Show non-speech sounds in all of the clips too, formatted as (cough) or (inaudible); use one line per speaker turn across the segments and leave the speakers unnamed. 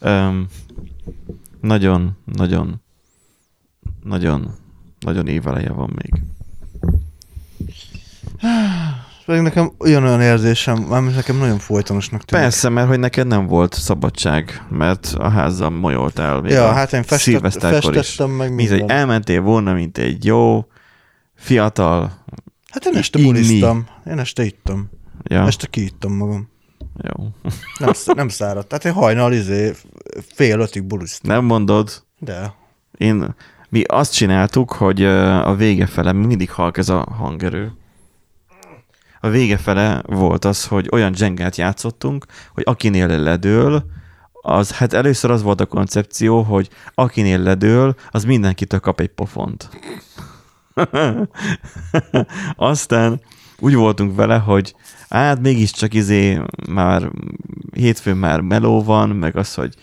Um, nagyon, nagyon, nagyon, nagyon éveleje van még.
Pedig nekem olyan olyan érzésem, már nekem nagyon folytonosnak tűnik.
Persze, mert hogy neked nem volt szabadság, mert a házzal molyoltál. Még
Ja,
a
hát én festett,
szilveszterkor is.
festettem meg
Mint, hogy elmentél volna, mint egy jó, fiatal,
Hát én este
inni.
buliztam. Én este ittam.
ja,
Este kiittam magam.
Jó.
Nem, nem száradt. Tehát én hajnal izé fél ötig buliztam.
Nem mondod,
De.
én, mi azt csináltuk, hogy a vége fele, mi mindig halk ez a hangerő. A vége fele volt az, hogy olyan dzsengát játszottunk, hogy akinél ledől, az, hát először az volt a koncepció, hogy akinél ledől, az mindenkitől kap egy pofont. (laughs) Aztán úgy voltunk vele, hogy hát mégiscsak izé már hétfőn már meló van, meg az, hogy,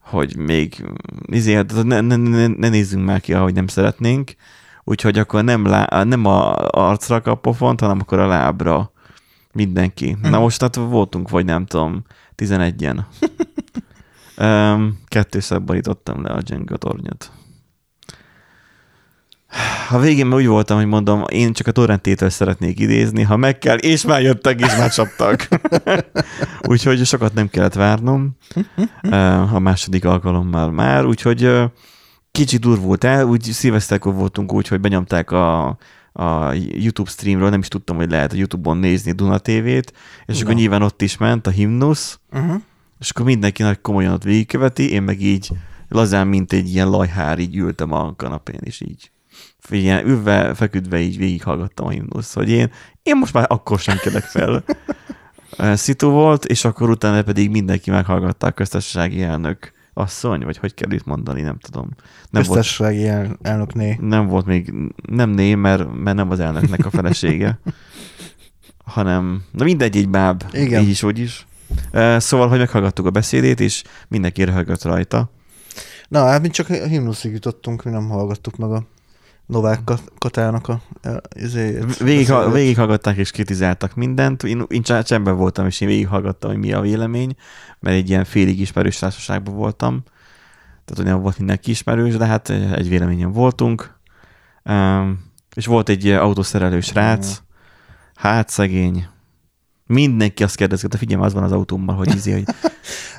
hogy még izé, hát ne, ne, ne, ne nézzünk már ki, ahogy nem szeretnénk, úgyhogy akkor nem, lá, nem a arcra kap pofont, hanem akkor a lábra mindenki. Na most hát voltunk, vagy nem tudom, 11-en. um, (laughs) kettőszer borítottam le a Jenga tornyot. A végén úgy voltam, hogy mondom, én csak a torrentétől szeretnék idézni, ha meg kell, és már jöttek, és már csaptak. (laughs) úgyhogy sokat nem kellett várnom. Uh, (laughs) a második alkalommal már, úgyhogy uh, kicsit durvult el, úgy szilveszterkor voltunk úgy, hogy benyomták a, a YouTube streamről, nem is tudtam, hogy lehet a YouTube-on nézni Duna TV-t, és akkor
Na.
nyilván ott is ment a himnusz,
Uh-huh.
és akkor mindenki nagy komolyan ott végigköveti, én meg így lazán, mint egy ilyen lajhár, így ültem a kanapén, és így ilyen ülve, feküdve így végighallgattam a himnusz, hogy én, én most már akkor sem kelek fel. (laughs) Szitu volt, és akkor utána pedig mindenki meghallgatta a köztársasági elnök asszony, vagy hogy kell itt mondani, nem tudom. Nem volt,
Köztársasági el, elnökné.
nem volt még, nem né, mert, mert nem az elnöknek a felesége, (laughs) hanem, na mindegy, egy báb,
Igen.
így is, úgy is. Szóval, hogy meghallgattuk a beszédét, és mindenki röhögött rajta.
Na, hát mi csak a himnuszig jutottunk, mi nem hallgattuk meg a Novák Kat- Katának a, izé,
Végig, végighallgatták és kritizáltak mindent. Én, én csendben voltam, és én végighallgattam, hogy mi a vélemény, mert egy ilyen félig ismerős társaságban voltam. Tehát, nem volt mindenki ismerős, de hát egy véleményen voltunk. Um, és volt egy autószerelő srác, hát szegény, Mindenki azt kérdezgette, figyelj, az van az autómmal, hogy izé, hogy (laughs)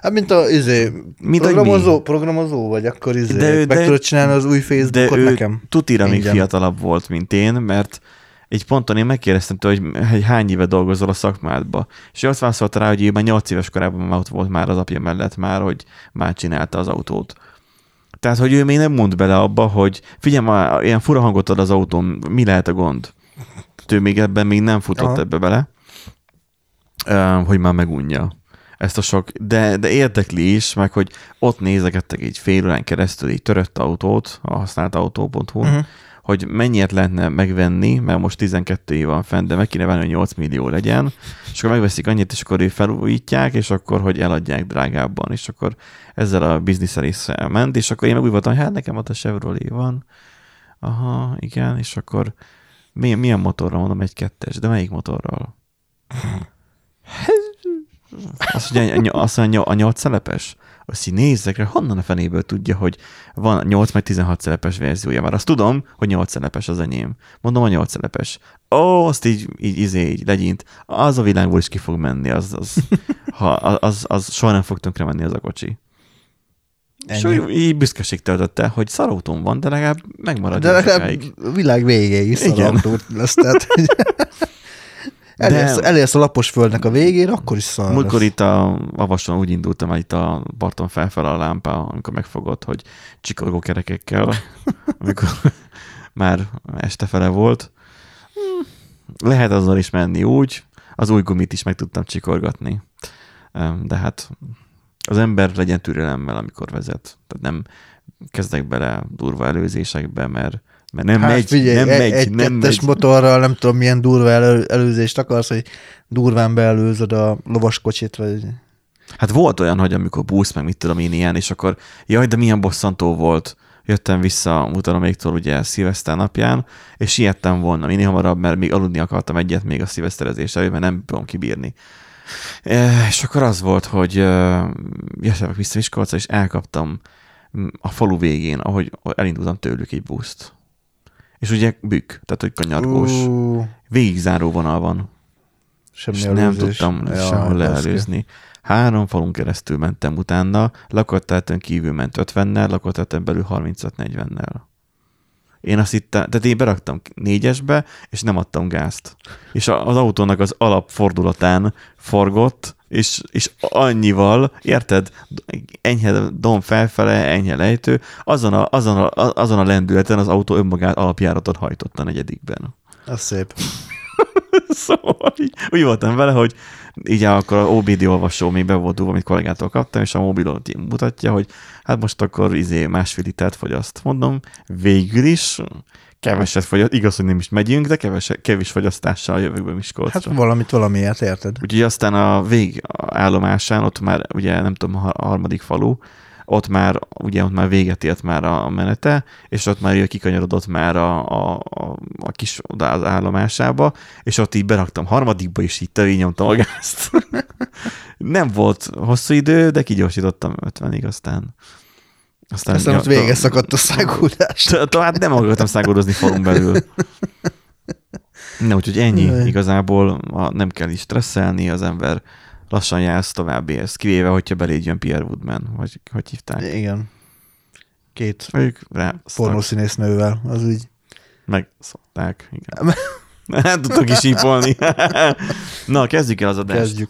Hát mint a izé,
Mint,
programozó, programozó vagy, akkor izé,
De
de,
ő-
meg
de-
tudod csinálni az új
de
Facebookot
ő
nekem.
tutira még fiatalabb volt, mint én, mert egy ponton én megkérdeztem tőle, hogy hogy hány éve dolgozol a szakmádba. És ő azt válaszolta rá, hogy ő már 8 éves korában már ott volt már az apja mellett már, hogy már csinálta az autót. Tehát, hogy ő még nem mond bele abba, hogy figyelj, már ilyen fura hangot ad az autón, mi lehet a gond? Tehát Ő még ebben még nem futott
Aha.
ebbe bele, hogy már megunja ezt a sok, de, de érdekli is, meg hogy ott nézegettek egy fél órán keresztül egy törött autót, a használt autó.hu,
Uh-huh.
hogy mennyiért lehetne megvenni, mert most 12 év van fent, de meg kéne venni, hogy 8 millió legyen, és akkor megveszik annyit, és akkor felújítják, és akkor, hogy eladják drágábban, és akkor ezzel a bizniszel is ment, és akkor én meg úgy voltam, hogy hát nekem ott a Chevrolet van, aha, igen, és akkor milyen, milyen motorra mondom, egy kettes, de melyik motorral? (laughs) Azt mondja, a ny- azt mondja, a 8 szelepes? Azt így nézzek honnan a fenéből tudja, hogy van 8 meg 16 szelepes verziója. Már azt tudom, hogy 8 szelepes az enyém. Mondom, a 8 szelepes. Ó, azt így, így, izé, így legyint. Az a világból is ki fog menni. Az, az, ha, az, az soha nem fog tönkre menni az a kocsi. És
Ennyi.
úgy, így büszkeség töltötte, hogy szarautón van, de legalább megmarad.
De legalább
sokáig.
a világ végéig is
Igen.
szarautó lesz. Tehát, hogy (laughs) elérsz,
De-
elérsz a lapos földnek a végére, akkor is szar
Múltkor itt a Avason úgy indultam itt a parton felfel a lámpa, amikor megfogott, hogy csikorgó kerekekkel, (laughs) amikor már este fele volt. Hmm, Lehet azzal is menni úgy, az új gumit is meg tudtam csikorgatni. De hát az ember legyen türelemmel, amikor vezet. Tehát nem kezdek bele durva előzésekbe, mert, mert nem
hát
megy,
figyelj,
nem
egy,
megy,
egy
nem megy.
motorral nem tudom milyen durva elő, előzést akarsz, hogy durván beelőzöd a lovaskocsit, vagy...
Hát volt olyan, hogy amikor busz, meg mit tudom én ilyen, és akkor jaj, de milyen bosszantó volt. Jöttem vissza mutaloméktól ugye szilveszter napján, és siettem volna minél hamarabb, mert még aludni akartam egyet még a szilveszterezés előtt, mert nem tudom kibírni. E, és akkor az volt, hogy jöttem vissza Miskolcra, és elkaptam mm, a falu végén, ahogy elindultam tőlük egy buszt. És ugye bükk, tehát hogy kanyargós.
Ú,
Végigzáró vonal van.
semmi
és nem
előzés.
tudtam
Ja,
sehol
baszki.
leelőzni. Három falun keresztül mentem utána, lakottelten kívül ment 50-nel, lakottelten belül 35-40-nel. Én azt hittem, tehát én beraktam négyesbe, és nem adtam gázt. És az autónak az alapfordulatán forgott, és, és annyival, érted, enyhe dom felfele, enyhe lejtő, azon a, azon, a, azon a lendületen az autó önmagát alapjáraton hajtott a negyedikben.
Az szép. (laughs)
Szóval így, úgy voltam vele, hogy így akkor a OBD olvasó még be volt amit kollégától kaptam, és a mobilot így mutatja, hogy hát most akkor izé másfél litert fogyaszt. Mondom, végül is keveset fogyaszt, igaz, hogy nem is megyünk, de keves, kevés fogyasztással jövök be Miskolcra.
Hát valamit valamiért, érted?
Úgyhogy aztán a végállomásán, ott már ugye nem tudom, a harmadik falu, ott már, ugye ott már véget ért már a menete, és ott már ő kikanyarodott már a, a, a, a kis az állomásába, és ott így beraktam harmadikba, és így teli nyomtam a gázt. (laughs) nem volt hosszú idő, de kigyorsítottam 50-ig, aztán aztán,
Aztán ott vége szakadt a szágódás.
to- Tovább nem akartam szágódozni falun belül. Na, úgyhogy ennyi. Igazából nem kell is stresszelni, az ember lassan jársz tovább érsz, kivéve, hogyha beléd jön Pierre Woodman, vagy hogy hívták.
Igen. Két
Ők rá
pornószínésznővel, az úgy.
meg szokták. Igen. (laughs) Nem tudtok is ípolni. (laughs) Na, kezdjük el az adást.
Kezdjük.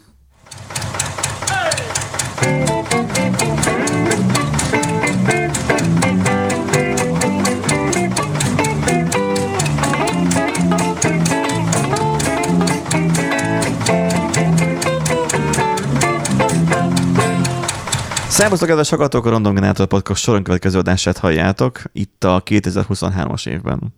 Szervusztok, kedves hallgatók, a Random Generator Podcast soron következő adását halljátok, itt a 2023-as évben.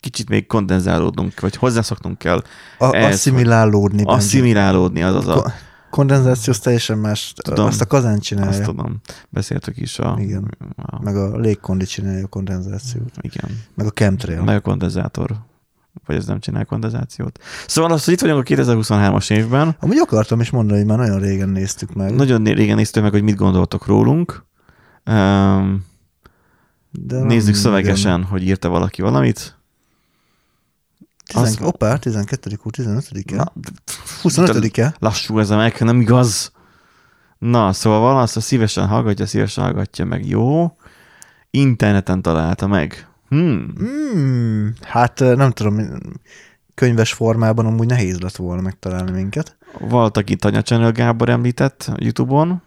Kicsit még kondenzálódnunk, vagy hozzászoknunk kell.
A,
Ez-
asszimilálódni.
Asszimilálódni, az az a...
Ko- Kondenzáció teljesen más.
Tudom.
Azt a kazán
Azt
csinálja.
tudom. Beszéltük is a...
Igen.
a
Meg a légkondi csinálja a kondenzációt.
igen.
Meg a chemtrail.
Meg a kondenzátor. Vagy ez nem csinál kondenzációt. Szóval azt, hogy itt vagyunk a 2023-as évben.
Amúgy akartam is mondani, hogy már nagyon régen néztük meg.
Nagyon régen néztük meg, hogy mit gondoltok rólunk. Um,
de
nézzük
igen.
szövegesen, hogy írta valaki valamit.
Tizen...
Azt-
Opa, 12 hú, 15-e?
Na,
25-e?
lassú ez a meg, nem igaz? Na, szóval van azt, szívesen hallgatja, szívesen hallgatja meg. Jó. Interneten találta meg. Hmm.
Hmm, hát nem tudom, könyves formában amúgy nehéz lett volna megtalálni minket.
Volt, aki Tanya Channel Gábor említett YouTube-on.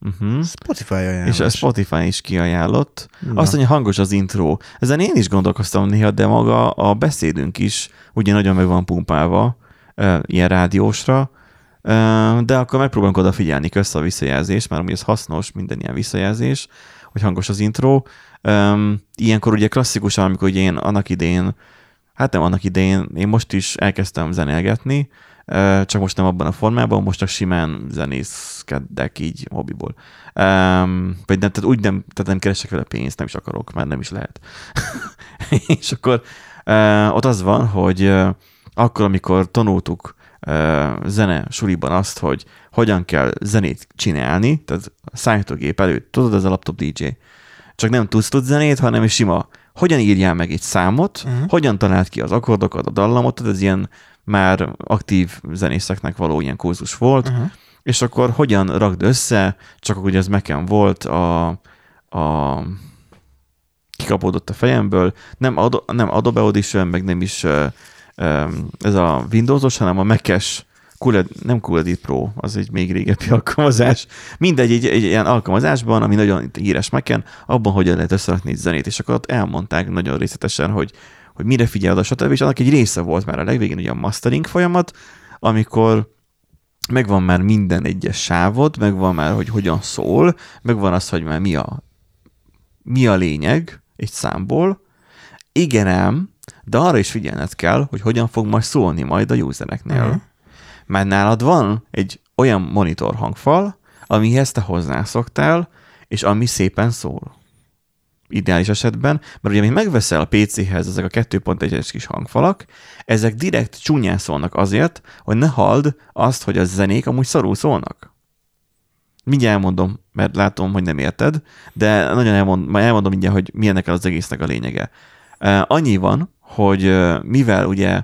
Uh-huh.
Spotify ajánlás.
És a Spotify is kiajánlott.
Na.
Azt mondja, hangos az intro. Ezen én is gondolkoztam néha, de maga a beszédünk is ugye nagyon meg van pumpálva ilyen rádiósra, de akkor megpróbálunk odafigyelni közt a visszajelzés, mert ami ez hasznos, minden ilyen visszajelzés, hogy hangos az intro. Ö, Ilyenkor ugye klasszikusan, amikor ugye én annak idején, hát nem annak idején, én most is elkezdtem zenélgetni, ö, csak most nem abban a formában, most csak simán zenészkedek így hobbiból. Um, vagy nem, tehát úgy nem, tehát nem keresek vele pénzt, nem is akarok, mert nem is lehet. (laughs) és akkor uh, ott az van, hogy uh, akkor, amikor tanultuk uh, zene suliban azt, hogy hogyan kell zenét csinálni, tehát a számítógép előtt, tudod, ez a laptop DJ, csak nem tudsz tud zenét, hanem is sima. Hogyan írjál meg egy számot, uh-huh. hogyan találd ki az akkordokat, a dallamot, ez ilyen már aktív zenészeknek való ilyen kurzus volt,
Uh-huh.
és akkor hogyan rakd össze, csak ugye ez Mac-en volt, a, a kikapódott a fejemből, nem, Ado, nem Adobe Audition, meg nem is ez a Windowsos, hanem a Mac-es Cool, nem Cool Edit Pro, az egy még régebbi (laughs) alkalmazás. Mindegy, egy, egy ilyen alkalmazásban, ami nagyon híres Mac-en, abban hogyan lehet összerakni egy zenét, és akkor ott elmondták nagyon részletesen, hogy, hogy mire figyel oda, stb. És annak egy része volt már a legvégén ugye a mastering folyamat, amikor megvan már minden egyes sávod, megvan már, hogy hogyan szól, megvan az, hogy már mi a, mi a lényeg egy számból. Igen ám, de arra is figyelned kell, hogy hogyan fog majd szólni majd a usereknél. Uh-huh. Mert nálad van egy olyan monitor hangfal, amihez te hozzászoktál, és ami szépen szól. ideális esetben, mert ugye, amit megveszel a PC-hez ezek a 2.1-es kis hangfalak, ezek direkt csúnyán szólnak azért, hogy ne halld azt, hogy a zenék amúgy szarul szólnak. Mindjárt elmondom, mert látom, hogy nem érted, de nagyon elmond, elmondom mindjárt, hogy milyennek az egésznek a lényege. Annyi van, hogy mivel ugye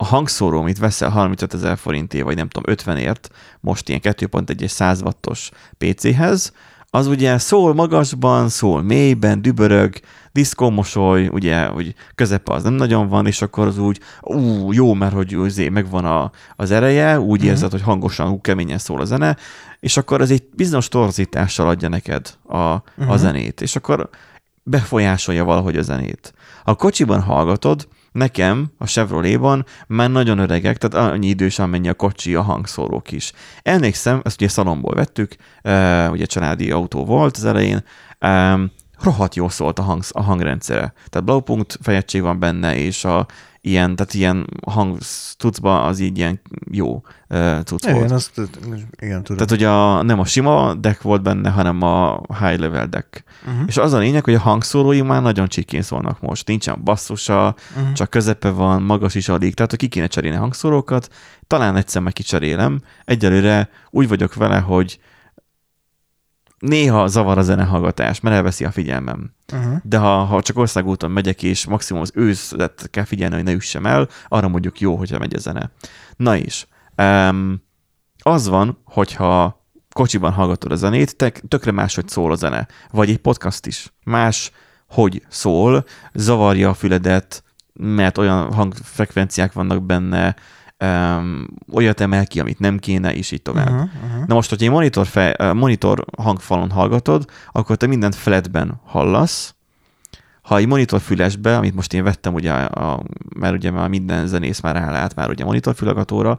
a hangszóró, amit veszel 35 ezer forintért, vagy nem tudom, 50ért, most ilyen 2.1-es 100 wattos PC-hez, az ugye szól magasban, szól mélyben, dübörög, diszkómosoly, ugye, hogy közepe az nem nagyon van, és akkor az úgy, ú, jó, mert hogy azért megvan a, az ereje, úgy uh-huh. érzed, hogy hangosan, ú, keményen szól a zene, és akkor ez egy bizonyos torzítással adja neked a, uh-huh. a zenét, és akkor befolyásolja valahogy a zenét. Ha a kocsiban hallgatod, Nekem a Chevrolet-ban már nagyon öregek, tehát annyi idős, amennyi a kocsi, a hangszórók is. Elnékszem, ezt ugye szalomból vettük, ugye családi autó volt az elején, rohadt jó szólt a, hang, a hangrendszere. Tehát Blaupunkt fejegység van benne, és a ilyen, tehát ilyen hang tucba az így ilyen jó uh, cucc
igen,
volt.
Azt, igen, tudom.
Tehát, hogy a, nem a sima deck volt benne, hanem a high level deck. Uh-huh. És az a lényeg, hogy a hangszórói már nagyon csikén szólnak most. Nincsen basszusa, uh-huh. csak közepe van, magas is alig. Tehát, hogy ki kéne cserélni hangszórókat, talán egyszer meg kicserélem. Egyelőre úgy vagyok vele, hogy néha zavar a zenehallgatás, mert elveszi a figyelmem. Uh-huh. De ha, ha csak országúton megyek, és maximum az őszet kell figyelni, hogy ne üssem el, arra mondjuk jó, hogyha megy a zene. Na is. Um, az van, hogyha kocsiban hallgatod a zenét, tökre máshogy szól a zene. Vagy egy podcast is. Más, hogy szól, zavarja a füledet, mert olyan hangfrekvenciák vannak benne, um, olyat emel ki, amit nem kéne, és így tovább. Uh-huh, uh-huh. Na most, hogyha egy monitor, fej, monitor hangfalon hallgatod, akkor te mindent flatben hallasz, ha egy monitorfülesbe, amit most én vettem, ugye, a, mert ugye már minden zenész már rálát már ugye monitorfülagatóra,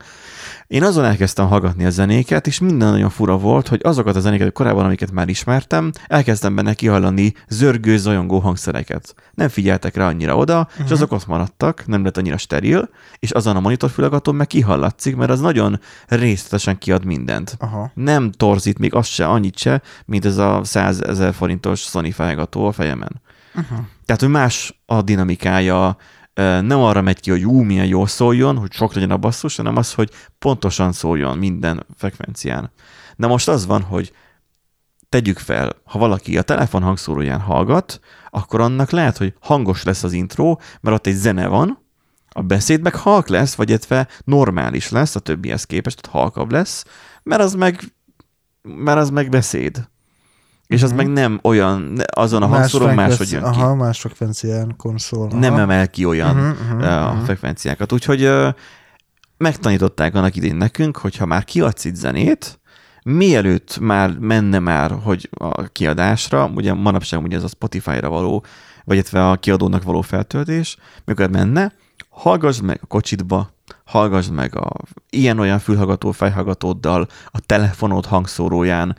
én azon elkezdtem hallgatni a zenéket, és minden nagyon fura volt, hogy azokat a zenéket korábban, amiket már ismertem, elkezdtem benne kihallani zörgő, zajongó hangszereket. Nem figyeltek rá annyira oda, uh-huh. és mhm. azok ott maradtak, nem lett annyira steril, és azon a monitorfülagatón meg kihallatszik, mert az nagyon részletesen kiad mindent. Aha. Nem torzít még azt se, annyit se, mint ez a 100 ezer forintos Sony felgató a fejemen. Uh-huh. Tehát, hogy más a dinamikája, nem arra megy ki, hogy ú, milyen jól szóljon, hogy sok legyen a basszus, hanem az, hogy pontosan szóljon minden frekvencián. Na most az van, hogy tegyük fel, ha valaki a telefon hangszóróján hallgat, akkor annak lehet, hogy hangos lesz az intro, mert ott egy zene van, a beszéd meg halk lesz, vagy illetve normális lesz a többihez képest, tehát halkabb lesz, mert az meg, mert az meg beszéd és az mm. meg nem olyan, azon a más hangszóron máshogy jön
ki. Aha, más frekvencián konszol. Aha.
Nem emel ki olyan uh-huh, uh-huh, a frekvenciákat. Úgyhogy uh, megtanították annak idén nekünk, hogy ha már kiadsz itt zenét, mielőtt már menne már, hogy a kiadásra, ugye manapság ugye ez a Spotify-ra való, vagy illetve a kiadónak való feltöltés, mikor menne, hallgass meg a kocsitba, hallgass meg a ilyen-olyan fülhallgató fejhallgatóddal, a telefonod hangszóróján,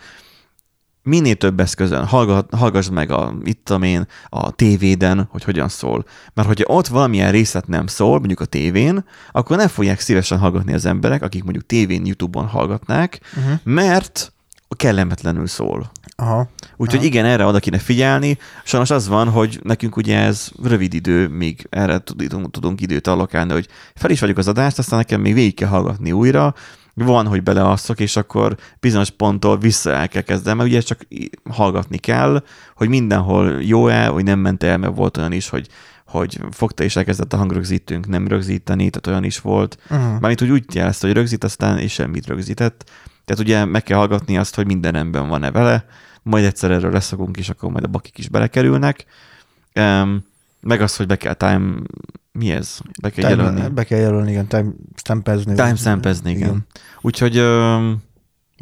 minél több eszközön, hallgat, hallgass meg a, itt a én, a tévéden, hogy hogyan szól. Mert hogyha ott valamilyen részlet nem szól, mondjuk a tévén, akkor nem fogják szívesen hallgatni az emberek, akik mondjuk tévén, YouTube-on hallgatnák, uh-huh. mert kellemetlenül szól. Aha. Úgyhogy Aha. igen, erre oda kéne figyelni. Sajnos az van, hogy nekünk ugye ez rövid idő, míg erre tudunk, tudunk időt allokálni, hogy fel is vagyok az adást, aztán nekem még végig kell hallgatni újra, van, hogy beleasszok, és akkor bizonyos ponttól vissza el kell kezdeni, mert ugye csak hallgatni kell, hogy mindenhol jó-e, hogy nem ment el, mert volt olyan is, hogy hogy fogta és elkezdett a hangrögzítőnk nem rögzíteni, tehát olyan is volt. Uh-huh. Mármint, úgy jelezte, hogy rögzít, aztán és semmit rögzített. Tehát ugye meg kell hallgatni azt, hogy minden ember van-e vele, majd egyszer erről leszokunk, és akkor majd a bakik is belekerülnek. Um, meg az, hogy be kell time mi ez? Be kell time, jelölni?
Be kell jelölni, igen, time stampezni.
Time stampezni, igen. igen. Úgyhogy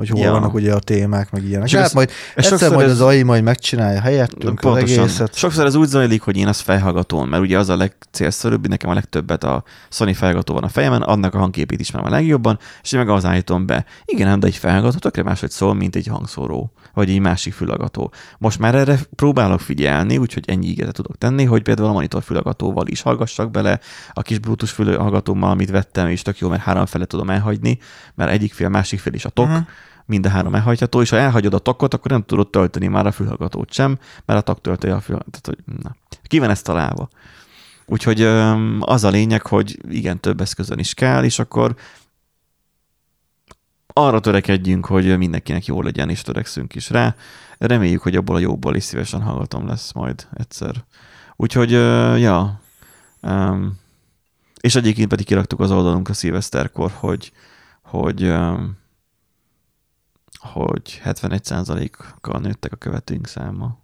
hogy hol ja. vannak ugye a témák, meg ilyenek. Hát majd egyszer majd ez, az AI majd megcsinálja helyettünk pontosan. az egészet.
Sokszor ez úgy zajlik, hogy én azt fejhallgatón, mert ugye az a legcélszerűbb, nekem a legtöbbet a Sony fejhallgató van a fejemen, annak a hangképét ismerem a legjobban, és én meg az állítom be. Igen, nem, de egy fejhallgató tökre máshogy szól, mint egy hangszóró, vagy egy másik fülhallgató. Most már erre próbálok figyelni, úgyhogy ennyi ígéretet tudok tenni, hogy például a monitor fülhallgatóval is hallgassak bele, a kis Bluetooth fülhallgatómmal, amit vettem, és tök jó, mert három fele tudom elhagyni, mert egyik fél, másik fél is a tok, uh-huh mind a három elhagyható, és ha elhagyod a takot, akkor nem tudod tölteni már a fülhallgatót sem, mert a tak töltője a fülhallgatót. Tehát, hogy na. Ki van ezt találva? Úgyhogy az a lényeg, hogy igen, több eszközön is kell, és akkor arra törekedjünk, hogy mindenkinek jó legyen, és törekszünk is rá. Reméljük, hogy abból a jóból is szívesen hallgatom lesz majd egyszer. Úgyhogy, ja, um, és egyébként pedig kiraktuk az oldalunkra szilveszterkor, hogy, hogy, hogy 71%-kal nőttek a követőink száma.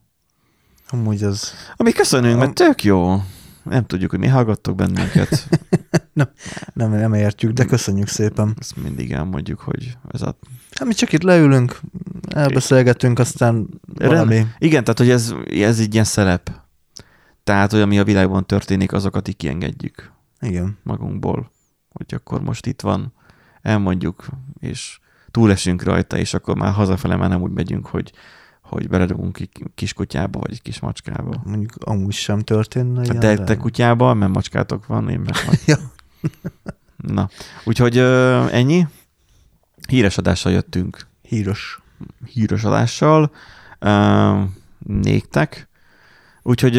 Amúgy az...
Ami köszönünk, mert tök jó. Nem tudjuk, hogy mi hallgattok bennünket. (laughs)
nem, nem, nem értjük, de köszönjük szépen.
Ezt mindig elmondjuk, hogy ez a...
Hát mi csak itt leülünk, elbeszélgetünk, aztán valami.
Igen, tehát hogy ez, ez egy ilyen szerep. Tehát, hogy ami a világban történik, azokat így kiengedjük.
Igen.
Magunkból. Hogy akkor most itt van, elmondjuk, és túlesünk rajta, és akkor már hazafele már nem úgy megyünk, hogy hogy beledugunk egy kis kutyába, vagy egy kis macskába.
Mondjuk amúgy sem történne
ilyen, de, te kutyába, mert macskátok van, én meg (laughs) ja. (laughs) Na, úgyhogy uh, ennyi. Híres adással jöttünk.
Híres.
Híres adással. Uh, néktek. Úgyhogy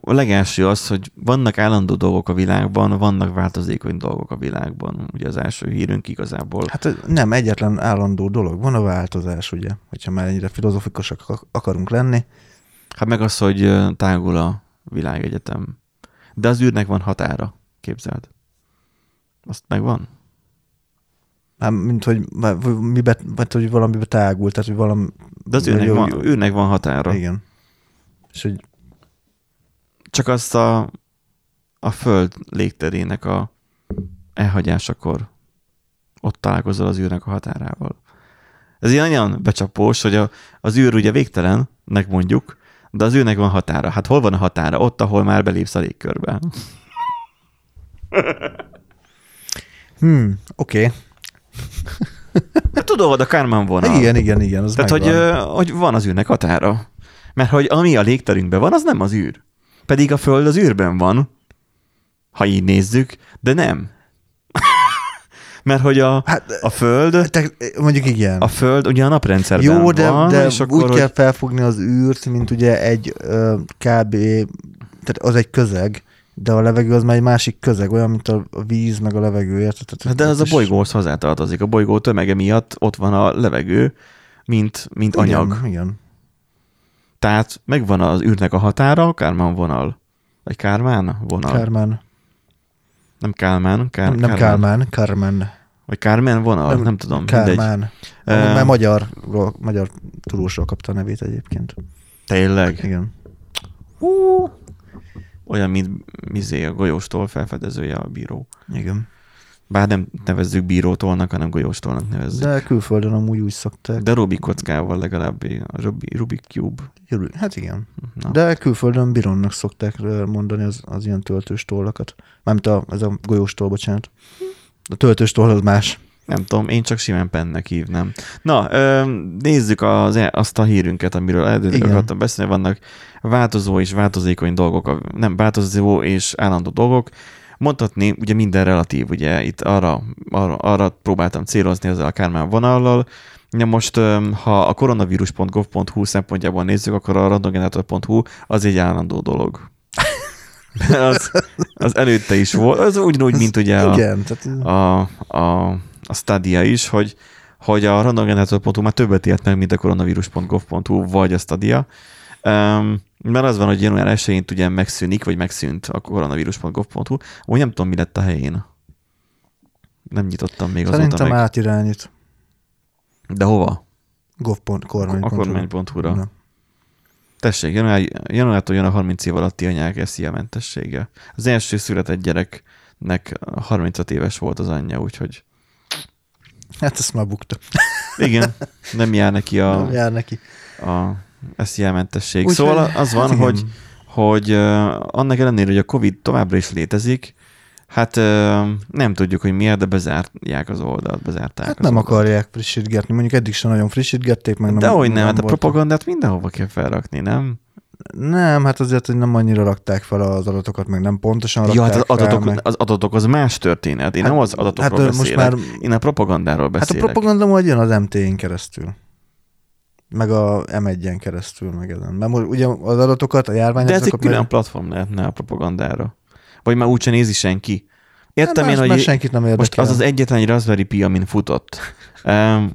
a legelső az, hogy vannak állandó dolgok a világban, vannak változékony dolgok a világban. Ugye az első hírünk igazából.
Hát nem egyetlen állandó dolog, van a változás, ugye, hogyha már ennyire filozofikusak akarunk lenni.
Hát meg az, hogy tágul a világegyetem. De az űrnek van határa, képzeld. Azt megvan?
Hát, mint hogy, mibe, vagy, hogy valamibe tágult, tehát hogy valami...
De az űrnek, van, űrnek van határa.
Igen. És hogy
csak azt a, a föld légterének a elhagyásakor ott találkozol az űrnek a határával. Ez ilyen olyan becsapós, hogy a, az űr ugye végtelennek mondjuk, de az űrnek van határa. Hát hol van a határa? Ott, ahol már belépsz a légkörbe. (laughs)
hmm, oké. Okay. (laughs)
De tudod, a Kármán vonal.
Igen, igen, igen. Az
Tehát, hogy, hogy van az űrnek határa. Mert hogy ami a légterünkben van, az nem az űr. Pedig a Föld az űrben van, ha így nézzük, de nem. (laughs) Mert hogy a, hát, a Föld...
Te, mondjuk igen.
A Föld ugye a naprendszerben
Jó, de,
van,
de és akkor, úgy hogy... kell felfogni az űrt, mint ugye egy uh, kb. Tehát az egy közeg, de a levegő az már egy másik közeg, olyan, mint a víz, meg a levegő, érted?
Hát de az is... a bolygóhoz hozzátartozik. A bolygó tömege miatt ott van a levegő, mint, mint
igen,
anyag.
Igen.
Tehát megvan az űrnek a határa, a Kármán vonal. Vagy Kármán vonal?
Kármán.
Nem Kálmán, Kár,
nem, nem Kálmán, Kármán.
Vagy Kármán vonal? Nem, nem tudom.
Kármán. Uh, mert magyar, magyar tudósról kapta a nevét egyébként.
Tényleg?
Igen.
Uh, olyan, mint mizé a golyóstól felfedezője a bíró.
Igen.
Bár nem nevezzük bírótolnak, hanem golyóstolnak nevezzük.
De külföldön amúgy úgy szokták.
De Rubik kockával legalább a Rubik Cube.
Hát igen. Na. De külföldön bironnak szokták mondani az, az ilyen töltős tollakat. Mármint a, ez a golyóstól, bocsánat. A töltős toll az más.
Nem tudom, én csak simán pennek hívnám. Na, nézzük az, e- azt a hírünket, amiről eredetileg akartam beszélni. Vannak változó és változékony dolgok, nem változó és állandó dolgok mondhatni, ugye minden relatív, ugye itt arra, arra, arra próbáltam célozni ezzel a Kármán vonallal, Ja most, ha a koronavírus.gov.hu szempontjából nézzük, akkor a randomgenerator.hu az egy állandó dolog. (laughs) az, az előtte is volt, az ugyanúgy, mint ugye a, Igen, tehát... a, a, a Stadia is, hogy, hogy a randomgenerator.hu már többet ért meg, mint a koronavírus.gov.hu vagy a Stadia. Um, mert az van, hogy január 1-én ugye megszűnik, vagy megszűnt a koronavírus.gov.hu, úgy nem tudom, mi lett a helyén. Nem nyitottam még
Szerintem azóta meg. átirányít.
De hova?
gov.kormány.hu.
A kormány.hu-ra. Tessék, január, januártól jön a 30 év alatti anyák SZIA mentessége. Az első született gyereknek 35 éves volt az anyja, úgyhogy...
Hát ezt már bukta.
Igen, nem jár neki a...
Nem jár neki.
A SZIA-mentesség. Szóval az van, hát hogy, hogy annak ellenére, hogy a Covid továbbra is létezik, Hát nem tudjuk, hogy miért, de bezárják az oldalt, bezárták.
Hát nem
oldalt.
akarják frissítgetni, mondjuk eddig sem nagyon frissítgették meg.
Nem, de hogy nem, nem hát a propagandát mindenhova kell felrakni, nem?
Nem, hát azért, hogy nem annyira rakták fel az adatokat, meg nem pontosan rakták
Ja, hát az
fel,
adatok,
meg...
az adatok az más történet. Én
Hát-
nem az adatokról
hát, ö, most
beszélek.
már-
Én a propagandáról
Hát a
beszélek.
propaganda majd jön az MT-n keresztül. Meg a M1-en keresztül, meg ezen. Mert most ugye az adatokat, a
De ez egy külön
meg...
platform lehetne a propagandára. Vagy már úgyse nézi senki.
Hát
Értem
más,
én, hogy
más senkit nem érdekel.
most az az egyetlen egy Raspberry Pi, amin futott.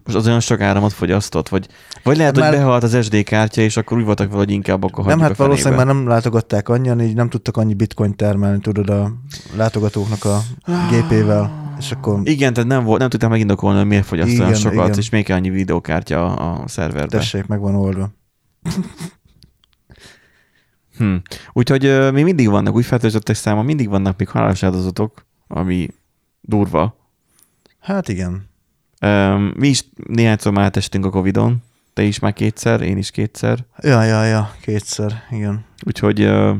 Most az olyan sok áramot fogyasztott, vagy, vagy lehet,
Hát
hogy
már-
behalt az SD kártya, és akkor úgy voltak vele, hogy inkább akkor
nem, hát valószínűleg már nem látogatták annyian, így nem tudtak annyi bitcoin termelni, tudod, a látogatóknak a gépével, és akkor
Igen, tehát nem, volt, nem tudtam megindokolni, hogy miért fogyaszt olyan sokat,
igen.
és még annyi videókártya a, a szerverbe.
tessék, meg van oldva. (laughs)
Hm. Úgyhogy ö, még mindig vannak úgy feltöltöttek száma, mindig vannak még halálos áldozatok, ami durva.
Hát igen.
Um, mi is néhányszor már átestünk a Covid-on, te is már kétszer, én is kétszer,
Ja, ja, ja, kétszer, igen.
úgyhogy ö,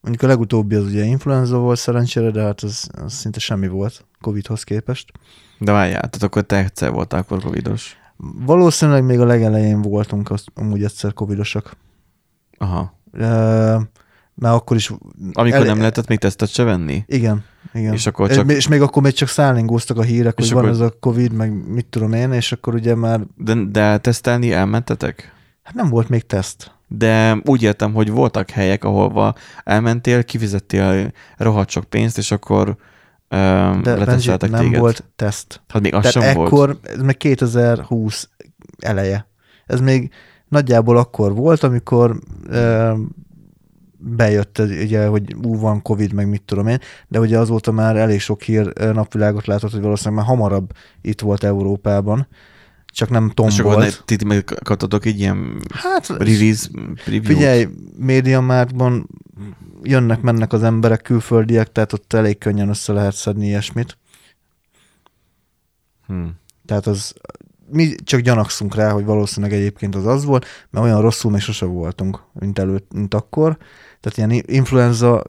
Mondjuk a legutóbbi az ugye influenza volt szerencsére, de hát az, az szinte semmi volt Covid-hoz képest.
de várjál, tehát akkor te egyszer voltál akkor Covidos.
Valószínűleg még a legelején voltunk az, amúgy egyszer covidosak.
Aha.
Uh, mert akkor is...
Amikor
El-
nem lehetett még tesztet se venni?
Igen, igen.
És akkor csak-
És még akkor még csak szállingóztak a hírek,
És
hogy van
akkor-
ez a Covid, meg mit tudom én, és akkor ugye már...
De, de tesztelni elmentetek?
Hát nem volt még teszt.
De úgy értem, hogy voltak helyek, ahova elmentél, kifizettél rohadt sok pénzt, és akkor um,
De
leteszteltek
nem
téged.
volt teszt.
Hát még az
Tehát
sem volt.
ekkor, ez meg 2020 eleje. Ez még nagyjából akkor volt, amikor ö, bejött, ez ugye, hogy ú, van Covid, meg mit tudom én, de ugye azóta már elég sok hír napvilágot látott, hogy valószínűleg már hamarabb itt volt Európában, csak nem
És akkor
tombolt.
ti ti megkaptatok egy ilyen
Hát,
release preview
figyelj, médiamárkban jönnek-mennek az emberek, külföldiek, tehát ott elég könnyen össze lehet szedni ilyesmit.
Hm.
Tehát az, mi csak gyanakszunk rá, hogy valószínűleg egyébként az az volt, mert olyan rosszul még sose voltunk, mint előtt, mint akkor. Tehát ilyen influenza,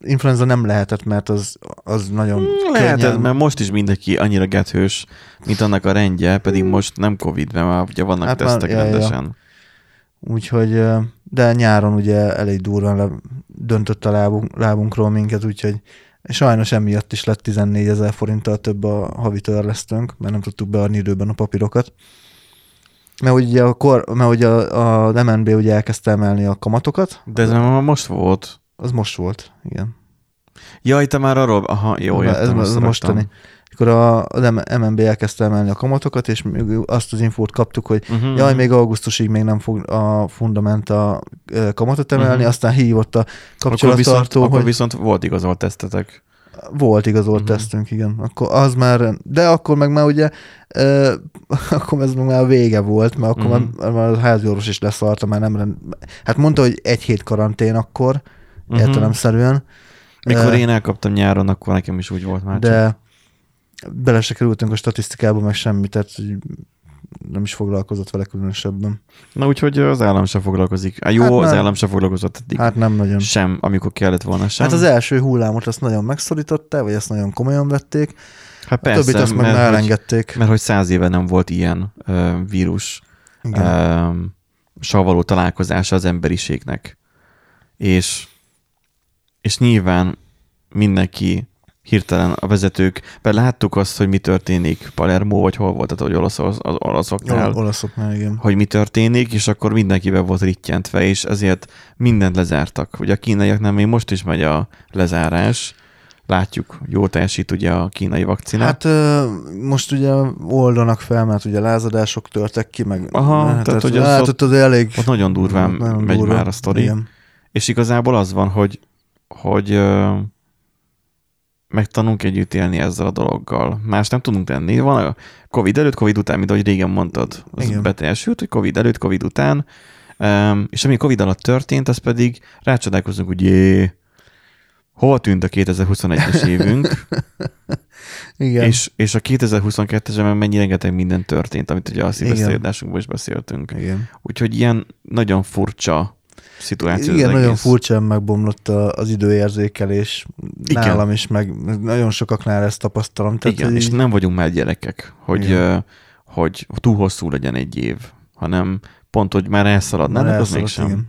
influenza nem lehetett, mert az, az nagyon
Lehet,
könnyen,
mert most is mindenki annyira gethős, mint annak a rendje, pedig most nem Covid, mert már ugye vannak
Hát
hát
már-
tesztek
ja, ja.
rendesen.
úgyhogy, ö, de nyáron ugye elég durván le, döntött a lábunk, lábunkról minket, úgyhogy sajnos emiatt is lett 14 ezer forinttal több a havi törlesztőnk, mert nem tudtuk beadni időben a papírokat. Mert ugye a, kor, mert ugye a, a MNB ugye elkezdte emelni a kamatokat,
De ez már most volt.
Az most volt, igen.
Jaj, te már arról, aha, jó,
ez,
értem,
ez
azt
mostani.
raktam.
Akkor a, az MNB elkezdte emelni a kamatokat, és azt az infót kaptuk, hogy
Uh-huh.
jaj, még augusztusig még nem fog a fundamenta kamatot emelni,
Mhm.
aztán hívott a
akkor viszont,
kapcsolattartó,
akkor
hogy
viszont volt igazolt tesztetek.
Volt igazolt uh-huh. tesztünk, igen. Akkor az már, de akkor meg már ugye, ö, (laughs) akkor ez már a vége volt, mert akkor uh-huh. már, már a házi orvos is leszarta, már nem rend... Hát mondta, hogy egy hét karantén akkor, uh-huh. értelemszerűen.
Mikor én elkaptam nyáron, akkor nekem is úgy volt már. csak-
de bele se kerültünk a statisztikába, meg semmi, tehát nem is foglalkozott vele különösebben.
Na úgyhogy az állam sem foglalkozik. Á, jó,
Hát
az állam sem foglalkozott eddig.
Hát nem nagyon.
Sem, amikor kellett volna sem.
Hát az első hullámot azt nagyon megszorították, vagy ezt nagyon komolyan vették,
hát
a többit azt meg
mert, hogy,
elengedték.
mert hogy száz éve nem volt ilyen ö, vírus ö, sal való találkozása az emberiségnek. És, és nyilván mindenki hirtelen a vezetők, mert láttuk azt, hogy mi történik Palermo, vagy hol volt, tehát hogy olasz, az olaszoknál,
Ol- olaszoknál, igen.
hogy mi történik, és akkor mindenkiben volt rittyentve, és ezért mindent lezártak. Ugye a kínaiaknál még most is megy a lezárás, látjuk, jó teljesít ugye a kínai vakcina.
Hát most ugye oldanak fel, mert ugye lázadások törtek ki, meg
Aha,
hát,
tehát, hogy az
hát,
ott-
ott az elég
ott nagyon durván
nagyon
megy
durva.
már a sztori.
Igen.
És igazából az van, hogy, hogy megtanulunk együtt élni ezzel a dologgal. Más nem tudunk tenni. Van a Covid előtt, Covid után, mint ahogy régen mondtad. Az
Igen.
beteljesült, hogy Covid előtt, Covid után. Um, és ami Covid alatt történt, az pedig rácsodálkozunk, hogy jé, hol tűnt a 2021-es évünk, (laughs)
Igen.
és, és a 2022-esben mennyi rengeteg minden történt, amit ugye a szilveszterjádásunkban is beszéltünk.
Igen,
Úgyhogy ilyen nagyon furcsa szituáció
Igen nagyon
egész.
furcsán megbomlott az időérzékelés.
Igen.
Nálam is, meg nagyon sokaknál ezt tapasztalom. Tehát,
Igen,
hogy
és nem vagyunk már gyerekek, hogy,
Igen.
hogy túl hosszú legyen egy év, hanem pont, hogy már elszaladnának,
már
az mégsem.
igen.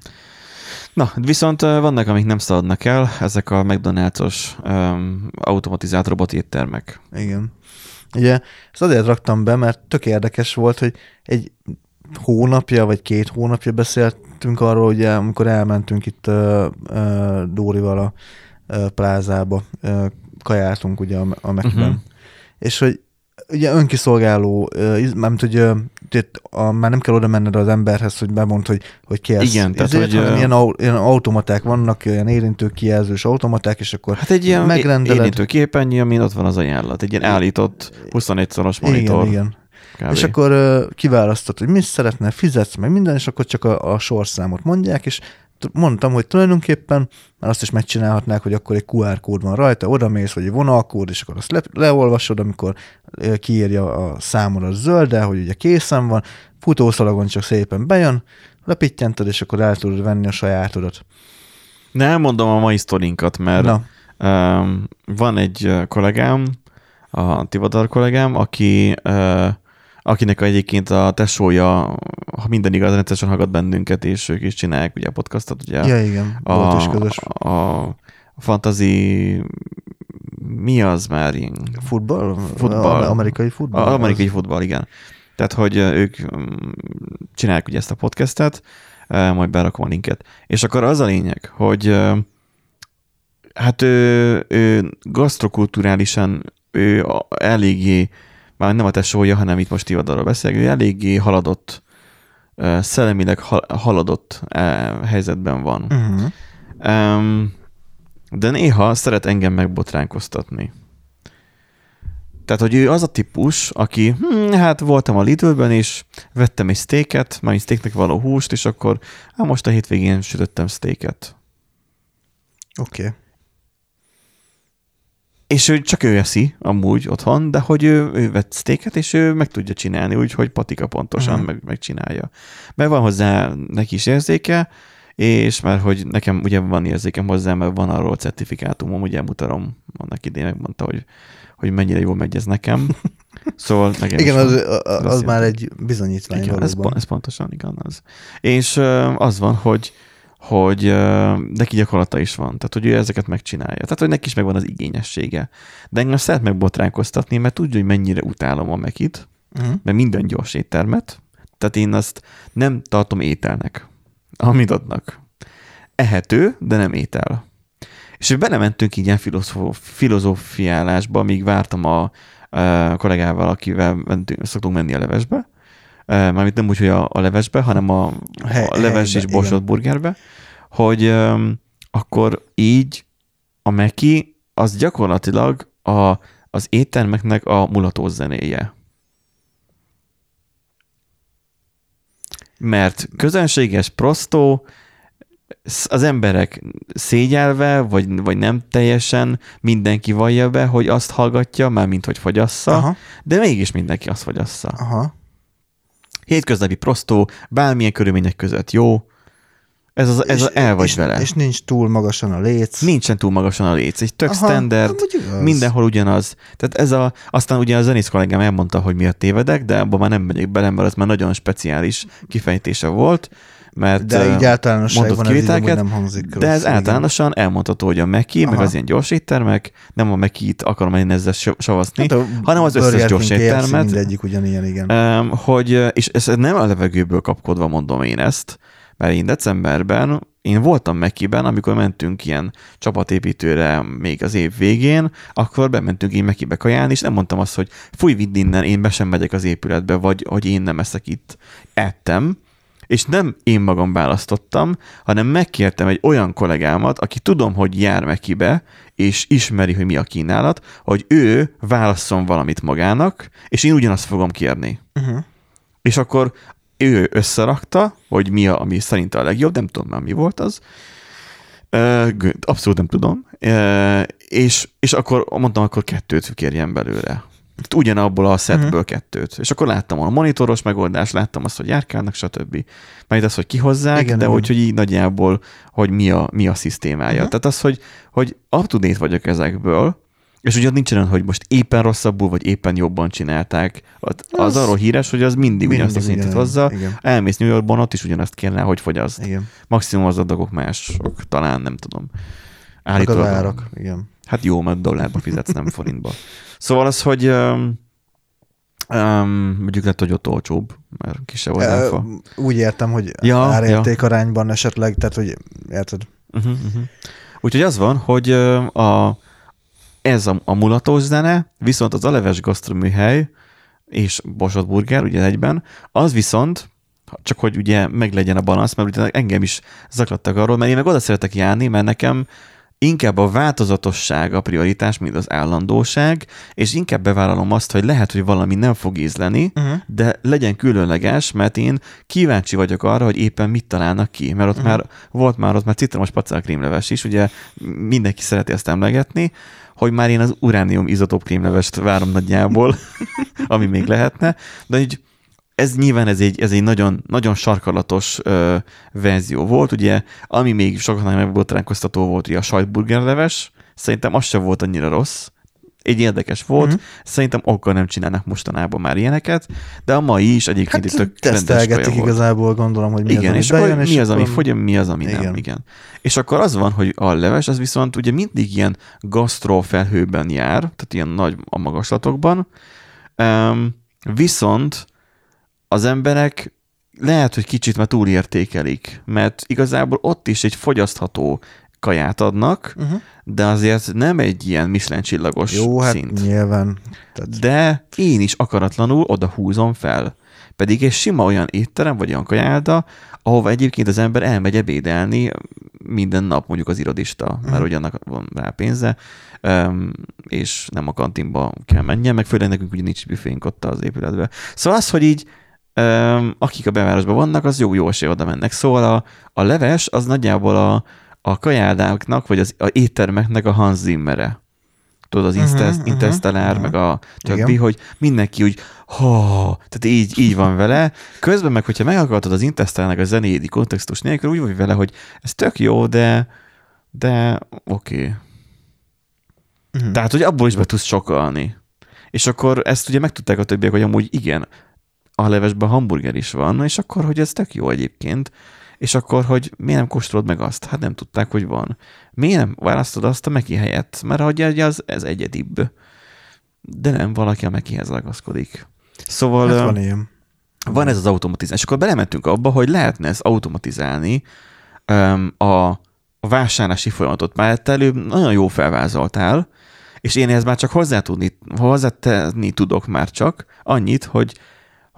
Na, viszont vannak, amik nem szaladnak el, ezek a McDonald's-os um, automatizált robotéttermek.
Igen. Ugye ezt azért raktam be, mert tök érdekes volt, hogy egy hónapja, vagy két hónapja beszéltünk arról, ugye, amikor elmentünk itt uh, uh, Dórival a uh, plázába, uh, kajáltunk ugye a, a
Mhm.
uh-huh. és hogy ugye önkiszolgáló, mert hogy a, már nem kell oda menned az emberhez, hogy bemond, hogy, hogy kérsz.
Igen, tehát,
ezért,
hogy,
hanem ilyen, au- ilyen automaták vannak, ilyen érintő kijelzős automaták, és akkor
Hát egy ilyen
Megrendeled.
érintő képernyő, amin ott van az ajánlat. Egy ilyen állított 21-szoros monitor.
igen, igen.
Kb.
És akkor kiválasztod, hogy mit szeretne, fizetsz, meg minden, és akkor csak a, a sorszámot mondják, és mondtam, hogy tulajdonképpen már azt is megcsinálhatnák, hogy akkor egy QR kód van rajta, oda mész, vagy egy vonalkód, és akkor azt le, leolvasod, amikor kiírja a számodat zölddel, hogy ugye készen van, futószalagon csak szépen bejön, lepittyented, és akkor el tudod venni a sajátodat.
Ne elmondom a mai sztorinkat, mert
Na,
um, van egy kollégám, a Tivadar kollégám, aki, uh, akinek egyébként a tesója, ha minden igaz, rendszeresen hallgat bennünket, és ők is csinálják ugye a podcastot, ugye
ja, igen, volt is közös.
a, a fantasy mi az már ilyen
Futball?
Futball.
A- Amerikai futball?
A amerikai futball, igen. Tehát, hogy ők mm, csinálják ugye ezt a podcastet, majd berakom a linket. És akkor az a lényeg, hogy hát ő, ő gasztrokulturálisan ő a- eléggé, már nem a tesója, hanem itt most Ivadalról beszélünk, eléggé haladott, szellemileg hal- haladott ö, helyzetben van.
Uh-huh.
De néha szeret engem megbotránkoztatni. Tehát, hogy ő az a típus, aki, hm, hát voltam a Lidlben, és vettem egy steaket, majd steaknek való húst, és akkor, hát most a hétvégén sütöttem steaket.
Oké. Okay.
És ő csak ő eszi, amúgy otthon, de hogy ő, ő vett steaket, és ő meg tudja csinálni, úgyhogy patika pontosan uh-huh. meg, megcsinálja. Mert van hozzá neki is érzéke, és már hogy nekem ugye van érzékem hozzá, mert van arról certifikátumom, ugye mutatom, annak idén megmondta, hogy, hogy mennyire jól megy ez nekem. (laughs) Szóval nekem
Igen, az,
van.
a- a- az
azt
már egy bizonyítvány
Igen, ez,
valóban.
ez pontosan igaz. És ö, az van, hogy hogy neki gyakorlata is van, tehát hogy ő ezeket megcsinálja. Tehát, hogy neki is megvan az igényessége. De engem szeret megbotránkoztatni, mert tudja, hogy mennyire utálom a mekit,
Uh-huh.
mert minden gyors éttermet, tehát én azt nem tartom ételnek, amit adnak. Ehető, de nem étel. És belementünk így ilyen filozó- filozófiálásba, míg vártam a, a kollégával, akivel mentünk, szoktunk menni a levesbe. Mármint nem úgy, hogy a, a levesbe, hanem a, a leves és borsot burgerbe, hogy um, akkor így a Meki az gyakorlatilag a, az éttermeknek a mulatós zenéje. Mert közönséges, prostó, az emberek szégyelve, vagy, vagy nem teljesen mindenki vallja be, hogy azt hallgatja, már mint hogy fogyassza,
Aha,
de mégis mindenki azt fogyassza.
aha.
Hétköznapi prostó, bármilyen körülmények között jó, ez az, ez
és,
az el vagy
és,
vele.
És nincs túl magasan a léc.
Nincsen túl magasan a léc, egy tök
Aha,
standard,
igaz.
mindenhol ugyanaz. Tehát ez a, aztán ugye a zenész kollégám elmondta, hogy miért tévedek, de abban már nem megyek bele, mert ez már nagyon speciális kifejtése volt, mert
De így általánosságban így
kivételeket,
nem hangzik
de ez
igen.
általánosan elmondható, hogy a Meki, meg
Aha.
az ilyen gyors éttermek, nem a Meki-t akarom én ezzel savaszni,
Hát
hanem az összes gyors éttermet.
Mindegyik ugyanilyen, igen.
Hogy, és ez nem a levegőből kapkodva mondom én ezt, mert én decemberben, én voltam Mekiben, amikor mentünk ilyen csapatépítőre még az év végén, akkor bementünk én Mekibe kajálni, és nem mondtam azt, hogy fúj, vidd innen, én be sem megyek az épületbe, vagy hogy én nem eszek itt. Ettem, és nem én magam választottam, hanem megkértem egy olyan kollégámat, aki tudom, hogy jár Mekibe, és ismeri, hogy mi a kínálat, hogy ő válasszon valamit magának, és én ugyanazt fogom kérni.
Uh-huh.
És akkor ő összerakta, hogy mi a, ami szerinte a legjobb, nem tudom már mi volt az. Abszolút nem tudom. És, és akkor mondtam, akkor kettőt kérjen belőle. Ugyanabból a setből
Mhm.
uh-huh. kettőt. És akkor láttam a monitoros megoldást, láttam azt, hogy járkálnak, stb. Majd az, hogy kihozzák,
Igen,
de
igen.
úgy, hogy így nagyjából, hogy mi a, mi a szisztémája.
Mhm.
Uh-huh. Tehát az, hogy, hogy up to date vagyok ezekből, És ugye nincs olyan, hogy most éppen rosszabbul, vagy éppen jobban csinálták. Az,
Az-
arról híres, hogy az mindig, mindig ugyanazt a szintet hozza.
Igen.
Elmész New Yorkban, ott is ugyanazt kéne, hogy fogyaszt.
Igen.
Maximum az adagok mások, talán nem tudom. Állítólag-.
Igen.
Hát jó, mert dollárba fizetsz, nem forintba. Szóval az, hogy um, um, mondjuk lett, hogy ott olcsóbb, mert kisebb az áfa.
Úgy értem, hogy
Ja,
ja, árérték arányban esetleg, tehát hogy érted?
Uh-huh, uh-huh. Úgyhogy az van, hogy a, ez a, a mulatós zene, viszont az Aleves gasztroműhely és Bosott Burger, ugye egyben, az viszont, csak hogy ugye meglegyen a balansz, mert ugye engem is zaklattak arról, mert én meg oda szeretek járni, mert nekem inkább a változatosság a prioritás, mint az állandóság, és inkább bevállalom azt, hogy lehet, hogy valami nem fog ízleni,
Uh-huh.
de legyen különleges, mert én kíváncsi vagyok arra, hogy éppen mit találnak ki, mert ott
Mhm.
már volt már ott már citromos pacál krémleves is, ugye mindenki szereti ezt emlegetni, hogy már én az uránium izotóp krémlevest várom nagyjából, (laughs) ami még lehetne, de így ez nyilván ez egy, ez egy nagyon, nagyon sarkalatos ö, verzió volt, ugye, ami még sokaknak megbotránkoztató volt, ugye a sajtburgerleves, szerintem az sem volt annyira rossz, egy érdekes volt,
Mhm.
mm-hmm. szerintem okkal nem csinálnak mostanában már ilyeneket, de a mai is egyébként
Hát
tök rendes
igazából, gondolom, hogy mi
Igen,
az, ami
és akkor
bejön,
mi az, ami fogy, mi az, ami nem.
Igen.
Igen. És akkor az van, hogy a leves, az viszont ugye mindig ilyen gasztró felhőben jár, tehát ilyen nagy a magaslatokban, um, viszont az emberek lehet, hogy kicsit már túlértékelik, mert igazából ott is egy fogyasztható kaját adnak,
Uh-huh.
de azért nem egy ilyen Michelin csillagos
Jó, hát
szint.
nyilván. Tehát,
De én is akaratlanul oda húzom fel. Pedig egy sima olyan étterem, vagy olyan kajálda, ahova egyébként az ember elmegy ebédelni minden nap, mondjuk az irodista, mert hogy annak van rá pénze, és nem a kantinba kell menjen, meg főleg nekünk ugye nincs büfénk ott az épületben. Szóval az, hogy így akik a bevárosban vannak, az jó, jó esély oda mennek. Szóval a, a leves az nagyjából a, a kajáldáknak, vagy az a éttermeknek a Hans Zimmere. Tudod, az
Mhm, mhm,
Interstellar,
mhm.
meg a többi,
Igen.
hogy mindenki úgy, ha, tehát így, így van vele. Közben meg, hogyha meghallgatod az Interstellarnak a zenédi kontextus nélkül, úgy vagy vele, hogy ez tök jó, de, de oké. Okay.
uh-huh.
Tehát, hogy abból is be tudsz sokalni. És akkor ezt ugye megtudták a többiek, hogy amúgy igen, a levesben hamburger is van, és akkor, hogy ez tök jó egyébként, és akkor, hogy miért nem kóstolod meg azt? Hát nem tudták, hogy van. Miért nem választod azt a Meki helyett? Mert hogy ugye az, ez egyedibb. De nem, valaki a Mekihez ragaszkodik. Szóval
hát van ilyen.
van ez az automatizálás. És akkor belementünk abba, hogy lehetne ezt automatizálni um, a, a vásárlási folyamatot. Már te előbb nagyon jó felvázoltál, és én ehhez már csak hozzá tudni, hozzátenni tudok már csak annyit, hogy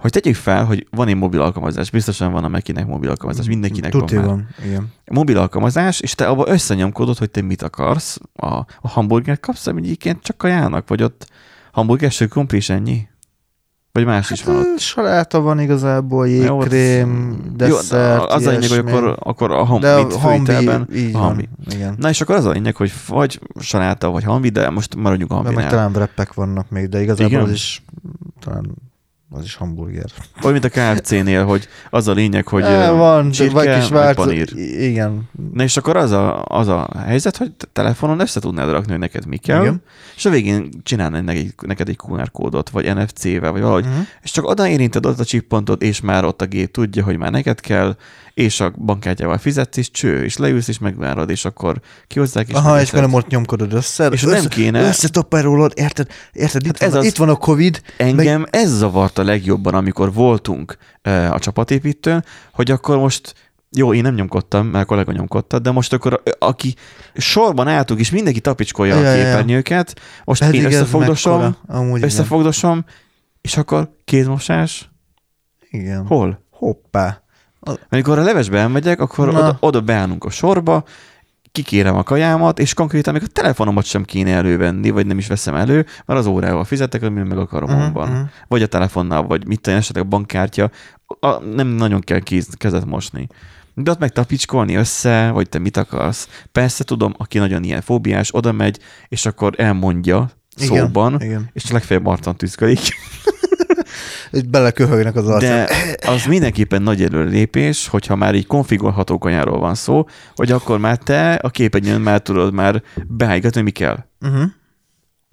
hogy tegyük fel, hogy van egy mobil alkalmazás, biztosan van a Mekinek mobil alkalmazás, mindenkinek
Tuti
van, már.
van, igen.
mobil alkalmazás, és te abba összenyomkodod, hogy te mit akarsz. A, a hamburger kapsz, ami egyébként csak kajának, vagy ott hamburger ső krumpli és ennyi? Vagy más is van ott?
Hát, Saláta van igazából,
Jó,
jégkrém,
Jó,
desszert,
az a lényeg, hogy akkor, akkor a ham,
De
mint
a hambi, így
a
van,
hambi.
igen.
Na és akkor az a lényeg, hogy vagy saláta, vagy hambi, de most maradjunk a
De meg
hambinál.
talán wrappek vannak még, de igazából
Igen?
az is talán az is hamburger.
Vagy mint a KFC-nél, hogy az a lényeg, hogy ö,
van,
csirke,
vagy kis
vagy
változat.
panír.
Igen.
Na és akkor az a, az a helyzet, hogy te telefonon össze tudnád rakni, hogy neked mi kell,
Igen.
és a végén csinálni neked, neked egy QR kódot, vagy NFC-vel, vagy valahogy,
Uh-huh.
és csak oda érinted ott a csippontot, és már ott a gép tudja, hogy már neked kell, és a bankkártyával fizetsz, és cső, és leülsz, és megvárod, és akkor kihozzák, és
Aha, és akkor nem ott nyomkodod össze.
És
össze,
nem kéne-
Összetopperolod, érted? Érted? Itt,
Hát ez
van,
az-
itt van a Covid.
Engem meg... ez zavarta legjobban, amikor voltunk a csapatépítőn, hogy akkor most jó, én nem nyomkodtam, mert a kollega nyomkodta, de most akkor a- aki sorban álltunk, és mindenki tapicskolja
Ja,
a képernyőket, most
Pedig
én összefogdosom.
Amúgy igen.
összefogdosom, és akkor kézmosás,
igen.
hol?
Hoppá.
Amikor a levesbe elmegyek, akkor
Na.
oda, oda beállunk a sorba, kikérem a kajámat, és konkrétan még a telefonomat sem kéne elővenni, vagy nem is veszem elő, mert az órával fizetek, amit meg akarom
Mhm,
uh-huh,
mhm.
Vagy a telefonnal, vagy mit tudom, esetleg a bankkártya, a, nem nagyon kell kéz, kezet mosni. De ott meg tapicskolni össze, vagy te mit akarsz. Persze tudom, aki nagyon ilyen fóbiás, oda megy, és akkor elmondja
Igen,
szóban,
igen.
és legfeljebb arcon tüzsködik. (laughs) (laughs)
Itt beleköhögnek az arcán.
De az mindenképpen nagy előrelépés, hogyha már így konfigurálható kanyáról van szó, hogy akkor már te a képernyőn már tudod már beállítani, hogy mi kell.
Uh-huh.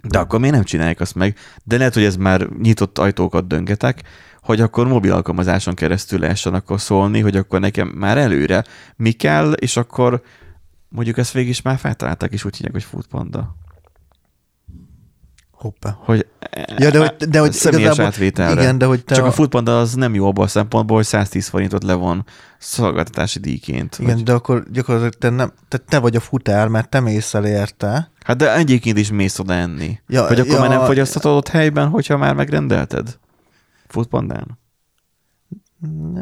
De akkor miért nem csinálják azt meg? De lehet, hogy ez már nyitott ajtókat döngetek, hogy akkor mobil alkalmazáson keresztül lehessen akkor szólni, hogy akkor nekem már előre mi kell, és akkor mondjuk ezt végig is már feltalálták, és úgy hívják, hogy Foodpanda.
Hoppá.
Hogy,
Ja, de hogy, de hogy
személyes
igazából-
átvételre.
Igen, de hogy te
Csak
a,
a Foodpanda az nem jó abban a szempontból, hogy 110 forintot levon szolgáltatási díjként.
igen,
Hogy,
de akkor gyakorlatilag te, nem, te, te vagy a futár, mert te mész el érte.
hát de egyébként is mész oda enni.
Ja,
hogy akkor
ja,
már nem fogyasztatod ott helyben, hogyha már megrendelted? Foodpandán?
Ne,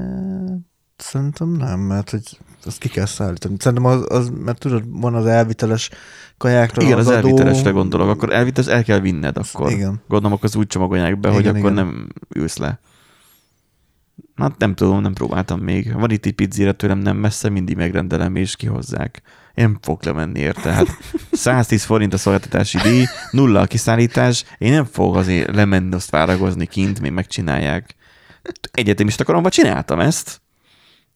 szerintem nem, mert hogy azt ki kell szállítani. Szerintem az, az mert tudod, van az elviteles kajákra
Igen, az,
adó-
elvitelesre gondolok. Akkor elvites, el kell vinned akkor.
Igen.
Gondolom, akkor az úgy csomagolják be, hogy
Igen,
akkor
igen.
nem ülsz le. Hát nem tudom, nem próbáltam még. Van itt egy pizzéra tőlem nem messze, mindig megrendelem és kihozzák. Én nem fogok lemenni érte. Hát (laughs) 110 forint a szolgáltatási díj, nulla a kiszállítás, én nem fogok azért lemenni, azt váragozni kint, még megcsinálják. Egyetemista koromban csináltam ezt.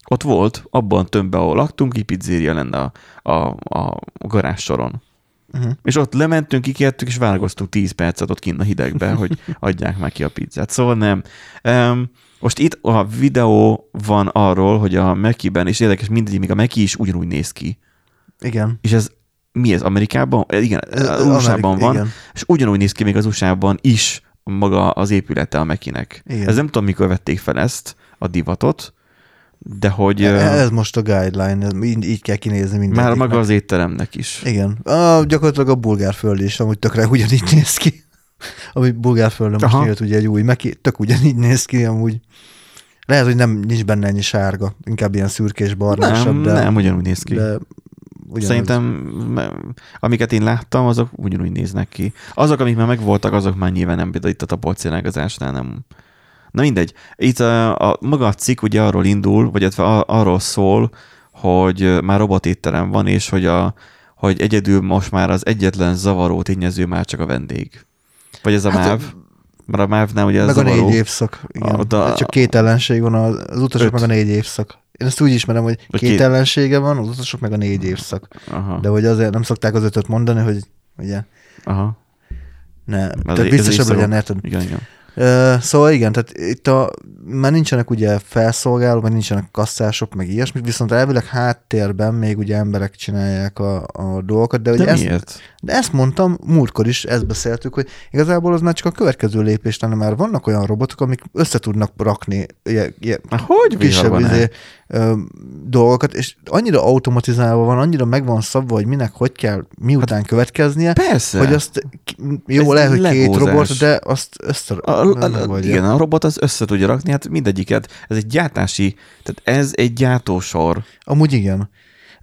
Ott volt, abban a tömbben, ahol laktunk, egy pizzéria lenne a, a, a garázs soron.
Uh-huh.
És ott lementünk, kikértük, és várakoztunk 10 percet ott kint a hidegben, (laughs) hogy adják már ki a pizzát. Szóval nem. Um, most itt a videó van arról, hogy a Mekiben, és érdekes mindegyik, még a Meki is ugyanúgy néz ki.
Igen.
És ez mi ez, Amerikában? Eh, Igen, az USA-ban van,
igen.
és ugyanúgy néz ki még az USA-ban is maga az épülete a Mekinek.
Igen.
Ez nem tudom, mikor vették fel ezt, a divatot, de hogy
E- Ez most a guideline, ez így, így kell kinézni mindegyiknek.
már maga az étteremnek is.
Igen. A, gyakorlatilag a bulgár föld is amúgy tökre ugyanígy néz ki. (laughs) Ami bulgár földön most
Aha.
nyílt ugye egy új meki, tök ugyanígy néz ki amúgy. Lehet, hogy nem nincs benne ennyi sárga, inkább ilyen szürkés barnásabb,
Nem,
de,
nem, ugyanúgy néz ki.
de ugyanaz.
Szerintem, amiket én láttam, azok ugyanúgy néznek ki. Azok, amik már megvoltak, azok már nyilván nem például itt a tapolcénágazásnál nem. Na mindegy. Itt a, a, maga a cikk ugye arról indul, vagy illetve a- arról szól, hogy már robotétterem van, és hogy, a, hogy egyedül most már az egyetlen zavaró tényező már csak a vendég. Vagy ez a
Hát,
MÁV? Mert a MÁV-nál ugye ez
meg a
zavaró.
négy évszak. Igen.
a-
A, Csak két ellenség van, az, utasok
Öt.
meg a négy évszak. Én ezt úgy ismerem, hogy két,
két-
ellensége van, az utasok meg a négy évszak.
Aha,
De hogy azért nem szokták az ötöt mondani, hogy ugye
aha.
ne,
Ez- ez
biztosabb legyen, érted?
Igen, igen.
Szóval igen, tehát itt a, már nincsenek ugye felszolgálók, meg nincsenek kasszások, meg ilyesmi, viszont elvileg háttérben még ugye emberek csinálják a, a dolgokat, de,
De
ugye ezt,
miért?
de ezt mondtam, múltkor is ezt beszéltük, hogy igazából az már csak a következő lépés lenne, már vannak olyan robotok, amik össze tudnak rakni ilyen, ilyen
hogy
kisebb izé, ö, dolgokat, és annyira automatizálva van, annyira meg van szabva, hogy minek, hogy kell, miután hát, következnie,
Persze.
hogy azt, jó,
Ez
lehet, hogy két
legózás.
robot, de azt össze...
A, a, a, igen, a robot az össze tudja rakni, hát mindegyiket. Ez egy gyártási, tehát ez egy gyártósor.
Amúgy igen.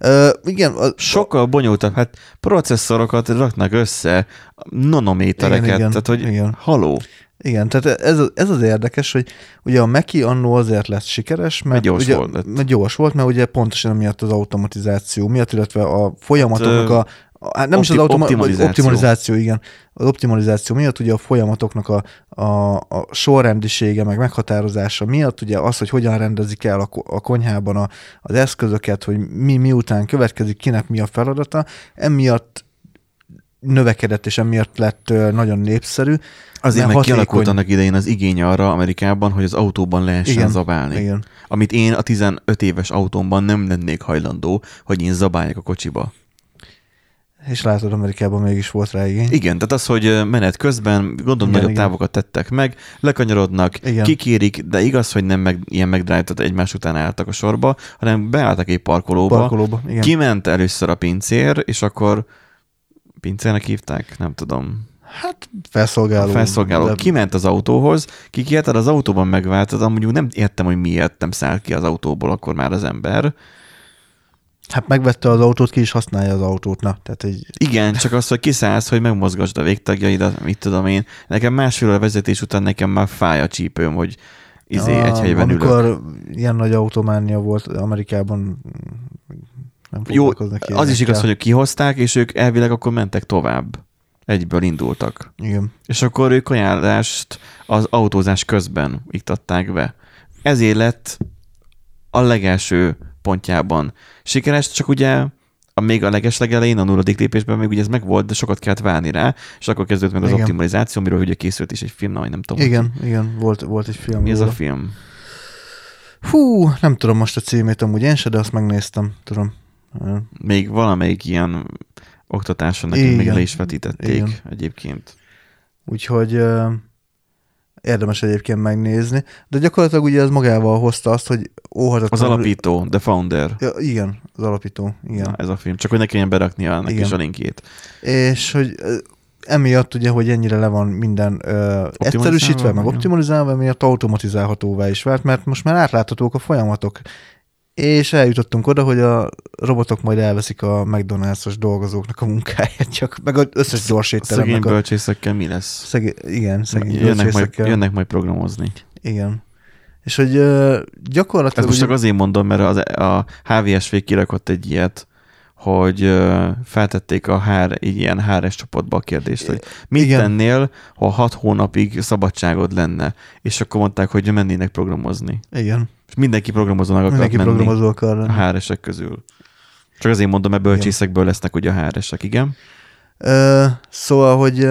Ö, igen, a,
Sokkal bonyolultabb, hát processzorokat raknak össze, nanométereket,
Igen, igen,
tehát hogy
igen.
haló.
igen, tehát ez, az- ez az érdekes, hogy ugye a Meki annó azért lett sikeres, mert,
Mert gyors
ugye,
volt
mert gyors volt, mert ugye pontosan miatt az automatizáció miatt, illetve a folyamatoknak a, a hát nem is az
opti-
automa-
optimalizáció.
optimalizáció, igen. Az optimalizáció miatt ugye a folyamatoknak a, a, a sorrendisége, meg meghatározása miatt ugye az, hogy hogyan rendezik el a, a konyhában a, az eszközöket, hogy mi miután következik, kinek mi a feladata, emiatt növekedett, és emiatt lett nagyon népszerű.
Azért
mert
meg kialakult
hatékony.
annak idején az igény arra Amerikában, hogy az autóban lehessen
Igen,
zabálni.
Igen.
Amit én a 15 éves autómban nem lennék hajlandó, hogy én zabáljak a kocsiba.
És látod, Amerikában mégis volt rá igény.
Igen, tehát az, hogy menet közben, gondolom
Igen,
nagyobb
igen.
távokat tettek meg, lekanyarodnak,
Igen.
kikérik, de igaz, hogy nem meg, ilyen megdrájtott egymás után álltak a sorba, hanem beálltak egy parkolóba,
Parkolóba, igen.
kiment először a pincér, és akkor pincérnek hívták, nem tudom.
Hát felszolgáló.
A felszolgáló
de-
kiment az autóhoz, kikérted az autóban megváltad, amúgy nem értem, hogy miért nem száll ki az autóból akkor már az ember.
Hát megvette az autót, ki is használja az autót, na. Tehát egy,
Igen, csak az, hogy kiszállsz, hogy megmozgasd a végtagjaidat, mit tudom én. Nekem másfél a vezetés után nekem már fáj a csípőm, hogy izé
Ah,
egy helyben ülök.
Amikor ilyen nagy autománia volt Amerikában, nem
Jó, az is igaz, hogy kihozták, és ők elvileg akkor mentek tovább. Egyből indultak.
Igen.
És akkor ők ajánlást az autózás közben iktatták be. Ezért lett a legelső pontjában sikeres, csak ugye a még a legeslegelején, a nulladik lépésben még ugye ez meg volt, de sokat kellett várni rá, és akkor kezdődött meg az
Igen.
optimalizáció, amiről ugye készült is egy film, na, nem tudom.
Igen, igen, volt, volt egy film.
Mi ez a film?
Hú, nem tudom most a címét amúgy én se, de azt megnéztem, tudom.
Még valamelyik ilyen oktatáson nekünk még le is vetítették
Igen.
egyébként.
Úgyhogy érdemes egyébként megnézni. De gyakorlatilag ugye ez magával hozta azt, hogy
Az
óhatatlanul...
alapító, The Founder.
Ja, igen, az alapító, igen.
Na, ez a film. Csak hogy ne kelljen beraknia ennek
Igen.
is a linkjét.
És hogy emiatt ugye, hogy ennyire le van minden ö, egyszerűsítve, meg optimalizálva, emiatt automatizálhatóvá is vált, mert most már átláthatók a folyamatok. És eljutottunk oda, hogy a robotok majd elveszik a McDonald's-os dolgozóknak a munkáját, csak meg az összes
Szegény
gyorsétteremnek a...
bölcsészekkel mi lesz?
Szegé... Igen, szegény
Jönnek majd, jönnek majd programozni.
Igen. És hogy
Ez
gyakorlatilag...
most csak
ugye-
azért mondom, mert az, a HVSV kirakott egy ilyet, hogy feltették a HR, egy ilyen HRS csoportba a kérdést, hogy mit
Igen.
tennél, ha hat hónapig szabadságod lenne, és akkor mondták, hogy mennének programozni.
Igen,
És mindenki programozónak akar
mindenki
menni
programozó akar
a
lenni.
HR-esek közül. Csak azért mondom, mert bölcsészekből lesznek ugye a HR-esek, igen.
Ö, szóval, hogy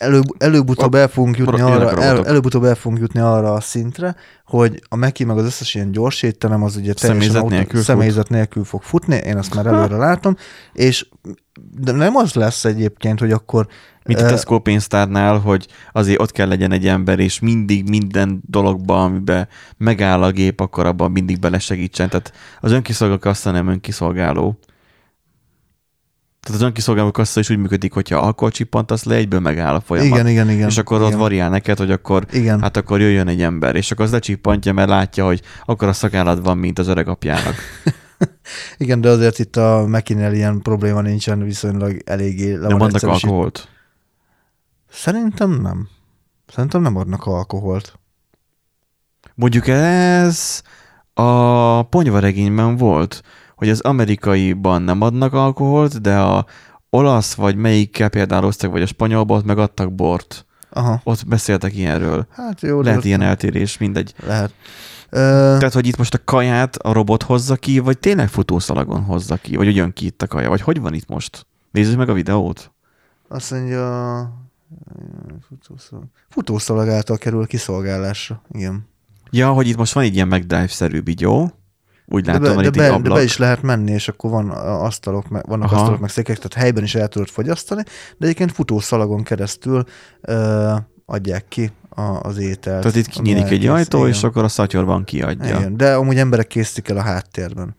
előbb, előbb-utóbb el fogunk jutni arra, el, előbb-utóbb el fogunk jutni arra a szintre, hogy a Meki meg az összes ilyen gyors étterem az ugye teljesen
Személyzet
autó-
nélkül fut.
személyzet nélkül fog futni, én azt már előre látom, és de nem az lesz egyébként, hogy akkor
Mint a Tesco pénztárnál, hogy azért ott kell legyen egy ember, és mindig minden dologban, amiben megáll a gép, akkor abban mindig belesegítsen. Tehát az önkiszolgáló kassa nem önkiszolgáló. Tehát az önkiszolgáló kassa is úgy működik, hogyha alkohol csippantasz le, egyből megáll a folyamat.
igen, igen, igen.
és akkor ott
igen.
variál neked, hogy akkor
Igen.
hát akkor jöjjön egy ember, és akkor az lecsippantja, mert látja, hogy akkor a szakállat van, mint az öreg apjának. (laughs)
Igen, de azért itt a Mekinél ilyen probléma nincsen, viszonylag eléggé le
Nem adnak alkoholt.
Szerintem nem. Szerintem nem adnak alkoholt.
Mondjuk ez a ponyvaregényben volt, hogy az amerikaiban nem adnak alkoholt, de a olasz vagy melyikkel például osztak, vagy a spanyolban ott megadtak bort.
Aha.
Ott beszéltek ilyenről.
Hát jó,
Lehet ilyen eltérés, mindegy.
Lehet. Ö,
Tehát, hogy itt most a kaját a robot hozza ki, vagy tényleg futószalagon hozza ki, vagy jön ki itt a kaja, vagy hogy van itt most? Nézzük meg a videót.
azt mondja, futószalag, futószalag által kerül kiszolgálásra. Igen.
Ja, hogy itt most van egy ilyen McDrive-szerű bigyó, úgy
De
látom,
be, de, be, de
ablak.
be is lehet menni, és akkor van asztalok, meg, vannak
Aha.
asztalok, meg székek, tehát helyben is el tudod fogyasztani, de egyébként futószalagon keresztül ö, adják ki a, az ételt.
Tehát itt kinyílik egy ajtó,
Igen.
és akkor a szatyorban kiadja.
Igen, de amúgy emberek készítik el a háttérben.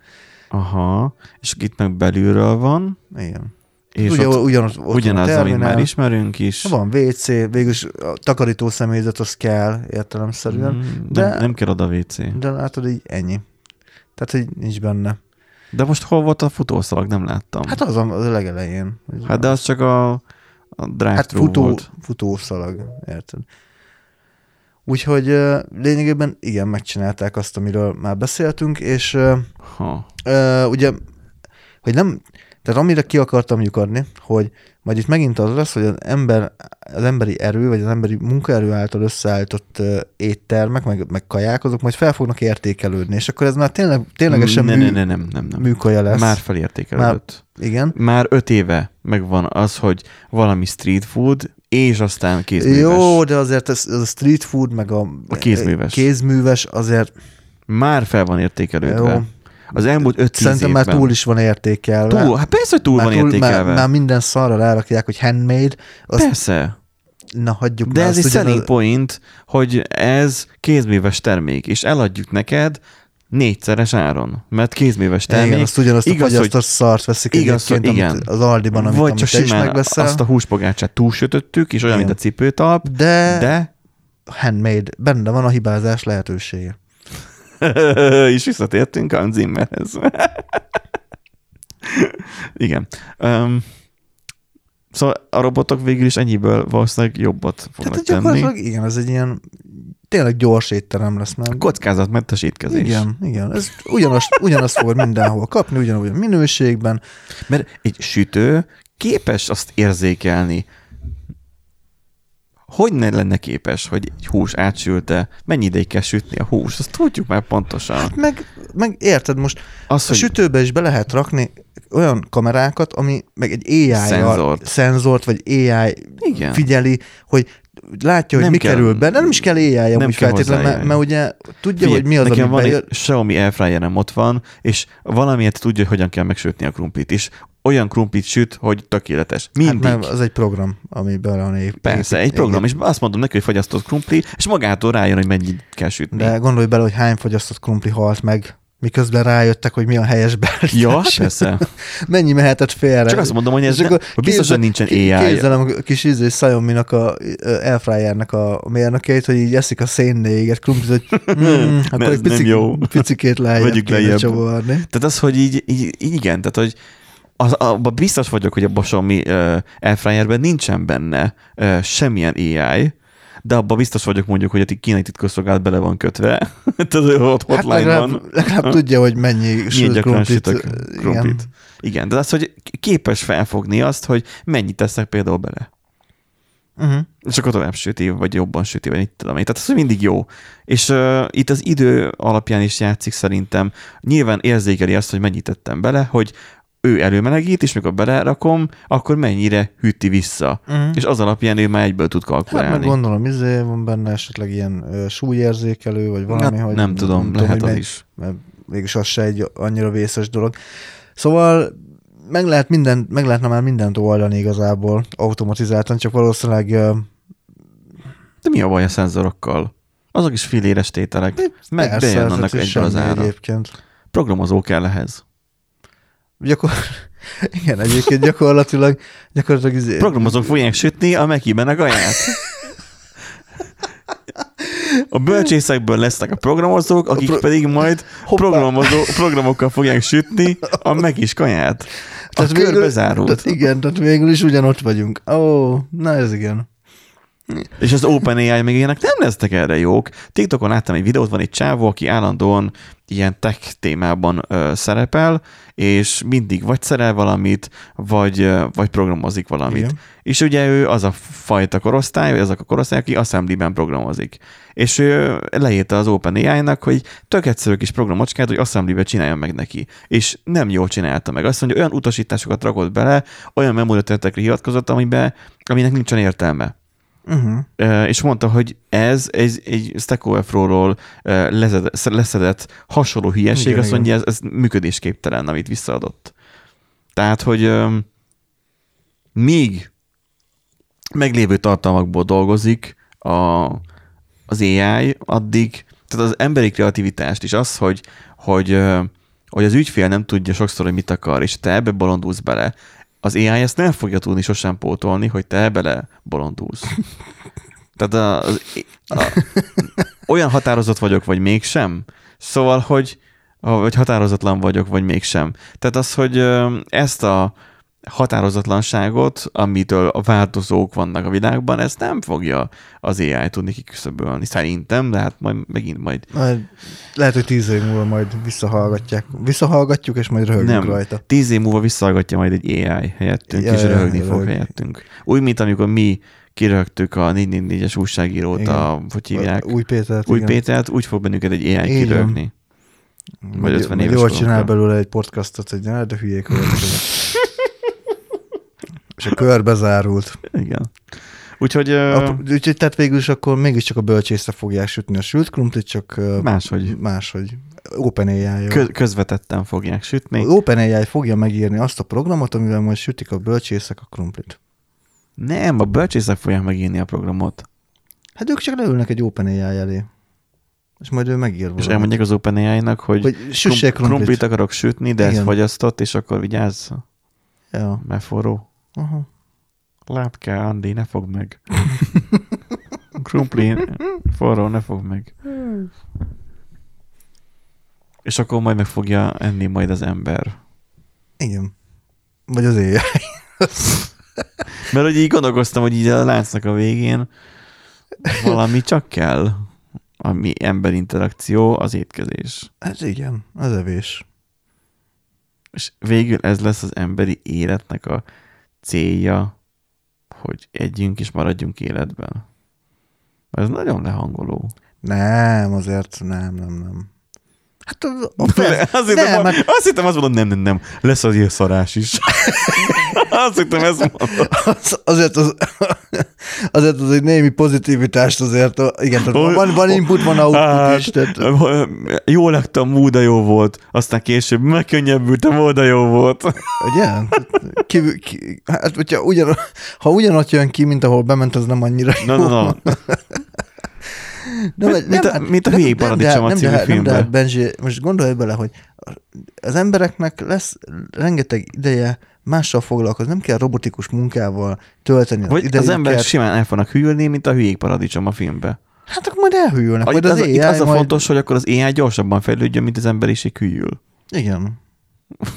Aha, és itt meg belülről van,
Igen.
És
Ugye,
ott
ugyanaz, ott
ugyanaz,
van a
amit
terminál,
már ismerünk is.
Van WC, végülis a takarító személyzet az kell értelemszerűen,
Mm,
de-
nem, nem kell oda WC.
de látod, így ennyi. Tehát, hogy nincs benne.
De most hol volt a futószalag? Nem láttam.
Hát az a, az a legelején.
hát de az csak a, a drive
hát
futó... volt.
futószalag, érted? Úgyhogy lényegében igen, megcsinálták azt, amiről már beszéltünk, és
Ha.
ugye, hogy nem, tehát amire ki akartam lyukadni, hogy majd itt megint az lesz, hogy az, ember, az emberi erő, vagy az emberi munkaerő által összeállított ö, éttermek, meg, meg kaják, azok majd fel fognak értékelődni, és akkor ez már tényleg, ténylegesen
ne,
mű,
ne, ne, nem, nem, nem.
műkaja lesz.
Már felértékelődött.
Igen.
Már öt éve megvan az, hogy valami street food, és aztán kézműves.
Jó, de azért ez, ez a street food, meg a,
A kézműves.
kézműves azért
Már fel van értékelődve.
Jó.
Az elmúlt 5-10
Szerintem
évben.
már túl is van értékelve.
Túl, hát persze, hogy túl
már
van értékelve.
Már, már minden szarra rárakják, hogy handmade, azt,
Persze.
na hagyjuk
De ez egy
ugyanaz-
selling point, hogy ez kézműves termék, és eladjuk neked négyszeres áron, mert kézműves termék.
Igen, azt ugyanazt a
igaz, hogy-
fogyasztott szart veszik
igaz,
egyébként,
igen.
az Aldiban, amit,
Vagy
amit
csak
is megveszel.
azt a húspogácsát túlsütöttük, és olyan,
Igen.
mint a cipőtalp,
de, de
de
handmade, benne van a hibázás lehetősége. (laughs)
és visszatértünk Hans Zimmerhez. (laughs) Igen. Um, szóval a robotok végül is ennyiből valószínűleg jobbat fognak
Tehát
tenni.
gyakorlatilag igen, ez egy ilyen tényleg gyors étterem lesz már.
Kockázatmentes étkezés.
Igen, igen. Ez ugyanazt, ugyanazt fogod mindenhol kapni, ugyanúgy a minőségben.
Mert egy sütő képes azt érzékelni, hogy ne lenne képes, hogy egy hús átsülte, mennyi ideig kell sütni a hús, azt tudjuk már pontosan.
Hát meg, meg érted most,
Az,
a
hogy
sütőbe is be lehet rakni olyan kamerákat, ami meg egy AI
Szenzort.
szenzort, vagy AI
Igen.
figyeli, hogy látja, hogy
Nem
mi
kell-
kerül be, de nem is kell AI
nem kell
feltétlenül, mert, mert ugye tudja,
Figyelj,
hogy mi az,
nekem
ami
van
bejön.
egy Xiaomi airfryerem ott van, és valamiért tudja, hogy hogyan kell megsütni a krumplit, és olyan krumplit süt, hogy tökéletes. Mindig.
Hát mert az egy program, ami bele ép-
Persze,
épít-
egy program, és azt mondom neki, hogy fagyasztott krumpli, és magától rájön, hogy mennyit kell sütni.
De gondolj bele, hogy hány fogyasztott krumpli halt meg, miközben rájöttek, hogy mi a helyes beállítás.
Ja, hát persze. (laughs)
Mennyi mehetett félre.
Csak azt mondom, hogy ez
És
ne,
akkor
hogy biztos, hogy nincsen AI.
Képzelem a kis izé Xiaomi-nak a Airfryernek a mérnökeit, hogy így eszik a szénné égett krumplit, hogy (laughs) mm, akkor
ez
egy
nem
pici,
jó.
picikét (laughs) lejjebb
Vegyük lejjebb.
csavarni.
Tehát az, hogy így, így igen, tehát hogy az, abban biztos vagyok, hogy a Xiaomi uh, airfryerben nincsen benne uh, semmilyen AI, de abban biztos vagyok mondjuk, hogy a kínai titkosszolgálat bele van kötve, (laughs) tehát ott
Hát
hotline
legalább,
van.
legalább tudja, hogy mennyi sült krumplit.
sütök
igen.
krumplit. Igen, de az, hogy képes felfogni azt, hogy mennyit teszek például bele.
Uh-huh.
És akkor tovább süti, vagy jobban süti, vagy mit tudom én. Tehát az hogy mindig jó. És uh, itt az idő alapján is játszik szerintem. Nyilván érzékeli azt, hogy mennyit tettem bele, hogy ő előmelegít, és mikor belerakom, akkor mennyire hűti vissza.
Uh-huh.
És az alapján ő már egyből tud
Hát meg
kalkulálni.
gondolom, izé van benne esetleg ilyen ö, súlyérzékelő, vagy valami,
Hát
hogy
nem tudom, lehet
hogy
az
megy-
is.
mert mégis az se egy annyira vészes dolog. Szóval meg, lehet minden, meg lehetne már mindent oldani igazából automatizáltan, csak valószínűleg ö,
De mi a baj a szenzorokkal? Azok is filéres tételek. Meg
persze,
bejön annak
hogy
egyben az ára.
Egyébként.
Programozó kell ehhez.
Gyakor... (laughs) Igen, egyébként gyakorlatilag, gyakorlatilag izé...
Programozók fogják sütni a Mekiben a gaját. A bölcsészekből lesznek a programozók, akik
pro-
pedig majd
Hoppá.
programozó, programokkal fogják sütni a Megis kaját. A kör bezárult.
Tehát igen, tehát végül is ugyanott vagyunk. Ó, oh, na ez igen.
És az OpenAI meg ilyenek nem lesznek erre jók. TikTokon láttam egy videót, van egy csávó, aki állandóan ilyen tech témában ö, szerepel, és mindig vagy szerel valamit, vagy, ö, vagy programozik valamit.
Igen.
És ugye ő az a fajta korosztály, vagy azok a korosztály, aki assembly-ben programozik. És ő leírta az OpenAI-nak, hogy tök egyszerű kis programocskát, hogy assembly-be csináljon meg neki. És nem jól csinálta meg. Azt mondja, olyan utasításokat rakott bele, olyan memóriaterületekre hivatkozott, amiben, aminek nincsen értelme.
Uh-huh.
És mondta, hogy ez egy, egy Stack Overflow-ról leszedett, leszedett hasonló hülyeség,
Igen,
azt
igen.
mondja, ez, ez működésképtelen, amit visszaadott. Tehát, hogy míg meglévő tartalmakból dolgozik a, az AI, addig, tehát az emberi kreativitást is az, hogy, hogy, hogy az ügyfél nem tudja sokszor, hogy mit akar, és te ebbe bolondulsz bele, az AI ezt nem fogja tudni sosem pótolni, hogy te bele bolondulsz. Tehát az, a, olyan határozott vagyok, vagy mégsem. Szóval, hogy vagy határozatlan vagyok, vagy mégsem. Tehát az, hogy ezt a határozatlanságot, amitől a változók vannak a világban, ezt nem fogja az AI tudni kiküszöbölni. Szerintem, de hát majd megint majd
Majd lehet, hogy tíz év múlva majd visszahallgatják. Visszahallgatjuk, és majd röhögünk
nem.
rajta.
Tíz év múlva visszahallgatja majd egy AI helyettünk,
Ja,
és röhögni
ja,
fog
röhög.
helyettünk. Úgy, mint amikor mi kirögtük a 444-es újságírót,
Igen.
a, hogy hívják,
Új Pétert.
új
igen.
Pétert, úgy fog bennünket egy AI
van.
kirögni. Vagy 50
Majd
éves
Jól csinál belőle egy podcastot, hogy ne, de hülyék vagyok. (laughs) és a kör bezárult.
Igen. Úgyhogy
A, úgyhogy tehát végül is akkor mégiscsak a bölcsészre fogják sütni a sült krumplit, csak
máshogy
máshogy. OpenAI.
kö- közvetetten fogják sütni.
OpenAI fogja megírni azt a programot, amivel majd sütik a bölcsészek a krumplit.
Nem, a bölcsészek fogják megírni a programot.
Hát ők csak leülnek egy OpenAI elé. És majd ő megír
És
valamit.
elmondják az OpenAI-nak, hogy
Hogy krumplit.
krumplit akarok sütni, de
Igen.
fagyasztott, és akkor vigyázz,
Ja.
mert forró.
Aha.
Kell, Andi, ne fog meg. (laughs) Krumpli, forró, ne fog meg. És akkor majd meg fogja enni majd az ember.
Igen. Vagy az éjjel. (laughs)
Mert hogy így gondolkoztam, hogy így a láncnak a végén valami csak kell, ami ember interakció, az étkezés.
Hát igen, az evés.
És végül ez lesz az emberi életnek a célja, hogy együnk és maradjunk életben. Ez nagyon lehangoló.
Nem, azért nem, nem, nem. Hát a, a fel...
azt, hittem,
nem,
nem,
hát
azt hittem, azt mondod, nem, nem, nem, lesz az szarás is. azt hittem, ezt mondod.
az, azért, az, azért az egy némi pozitivitást azért, igen, tehát van, van input, van output is. Tehát,
Jó laktam, múda jó volt, aztán később megkönnyebbültem, múda jó volt.
ugye? Ki, ki, hát, hogyha ugyan, ha ugyanott jön ki, mint ahol bement, az nem annyira jó.
Na, na,
Nem,
Mint- mint a- mint a hülyék paradicsom a
nem,
című
de, nem, de,
filmben.
hát Benji, most gondolj bele, hogy az embereknek lesz rengeteg ideje mással foglalkozni, nem kell robotikus munkával tölteni
Vagy
idejüket.
az emberek simán el fognak hűlni, mint a hülyék paradicsom a filmbe.
Hát akkor majd elhűlnek,
Az,
majd
az,
az,
az,
AI
itt az a
majd...
fontos, hogy akkor az AI gyorsabban fejlődjön, mint az emberiség hűl.
Igen. (laughs)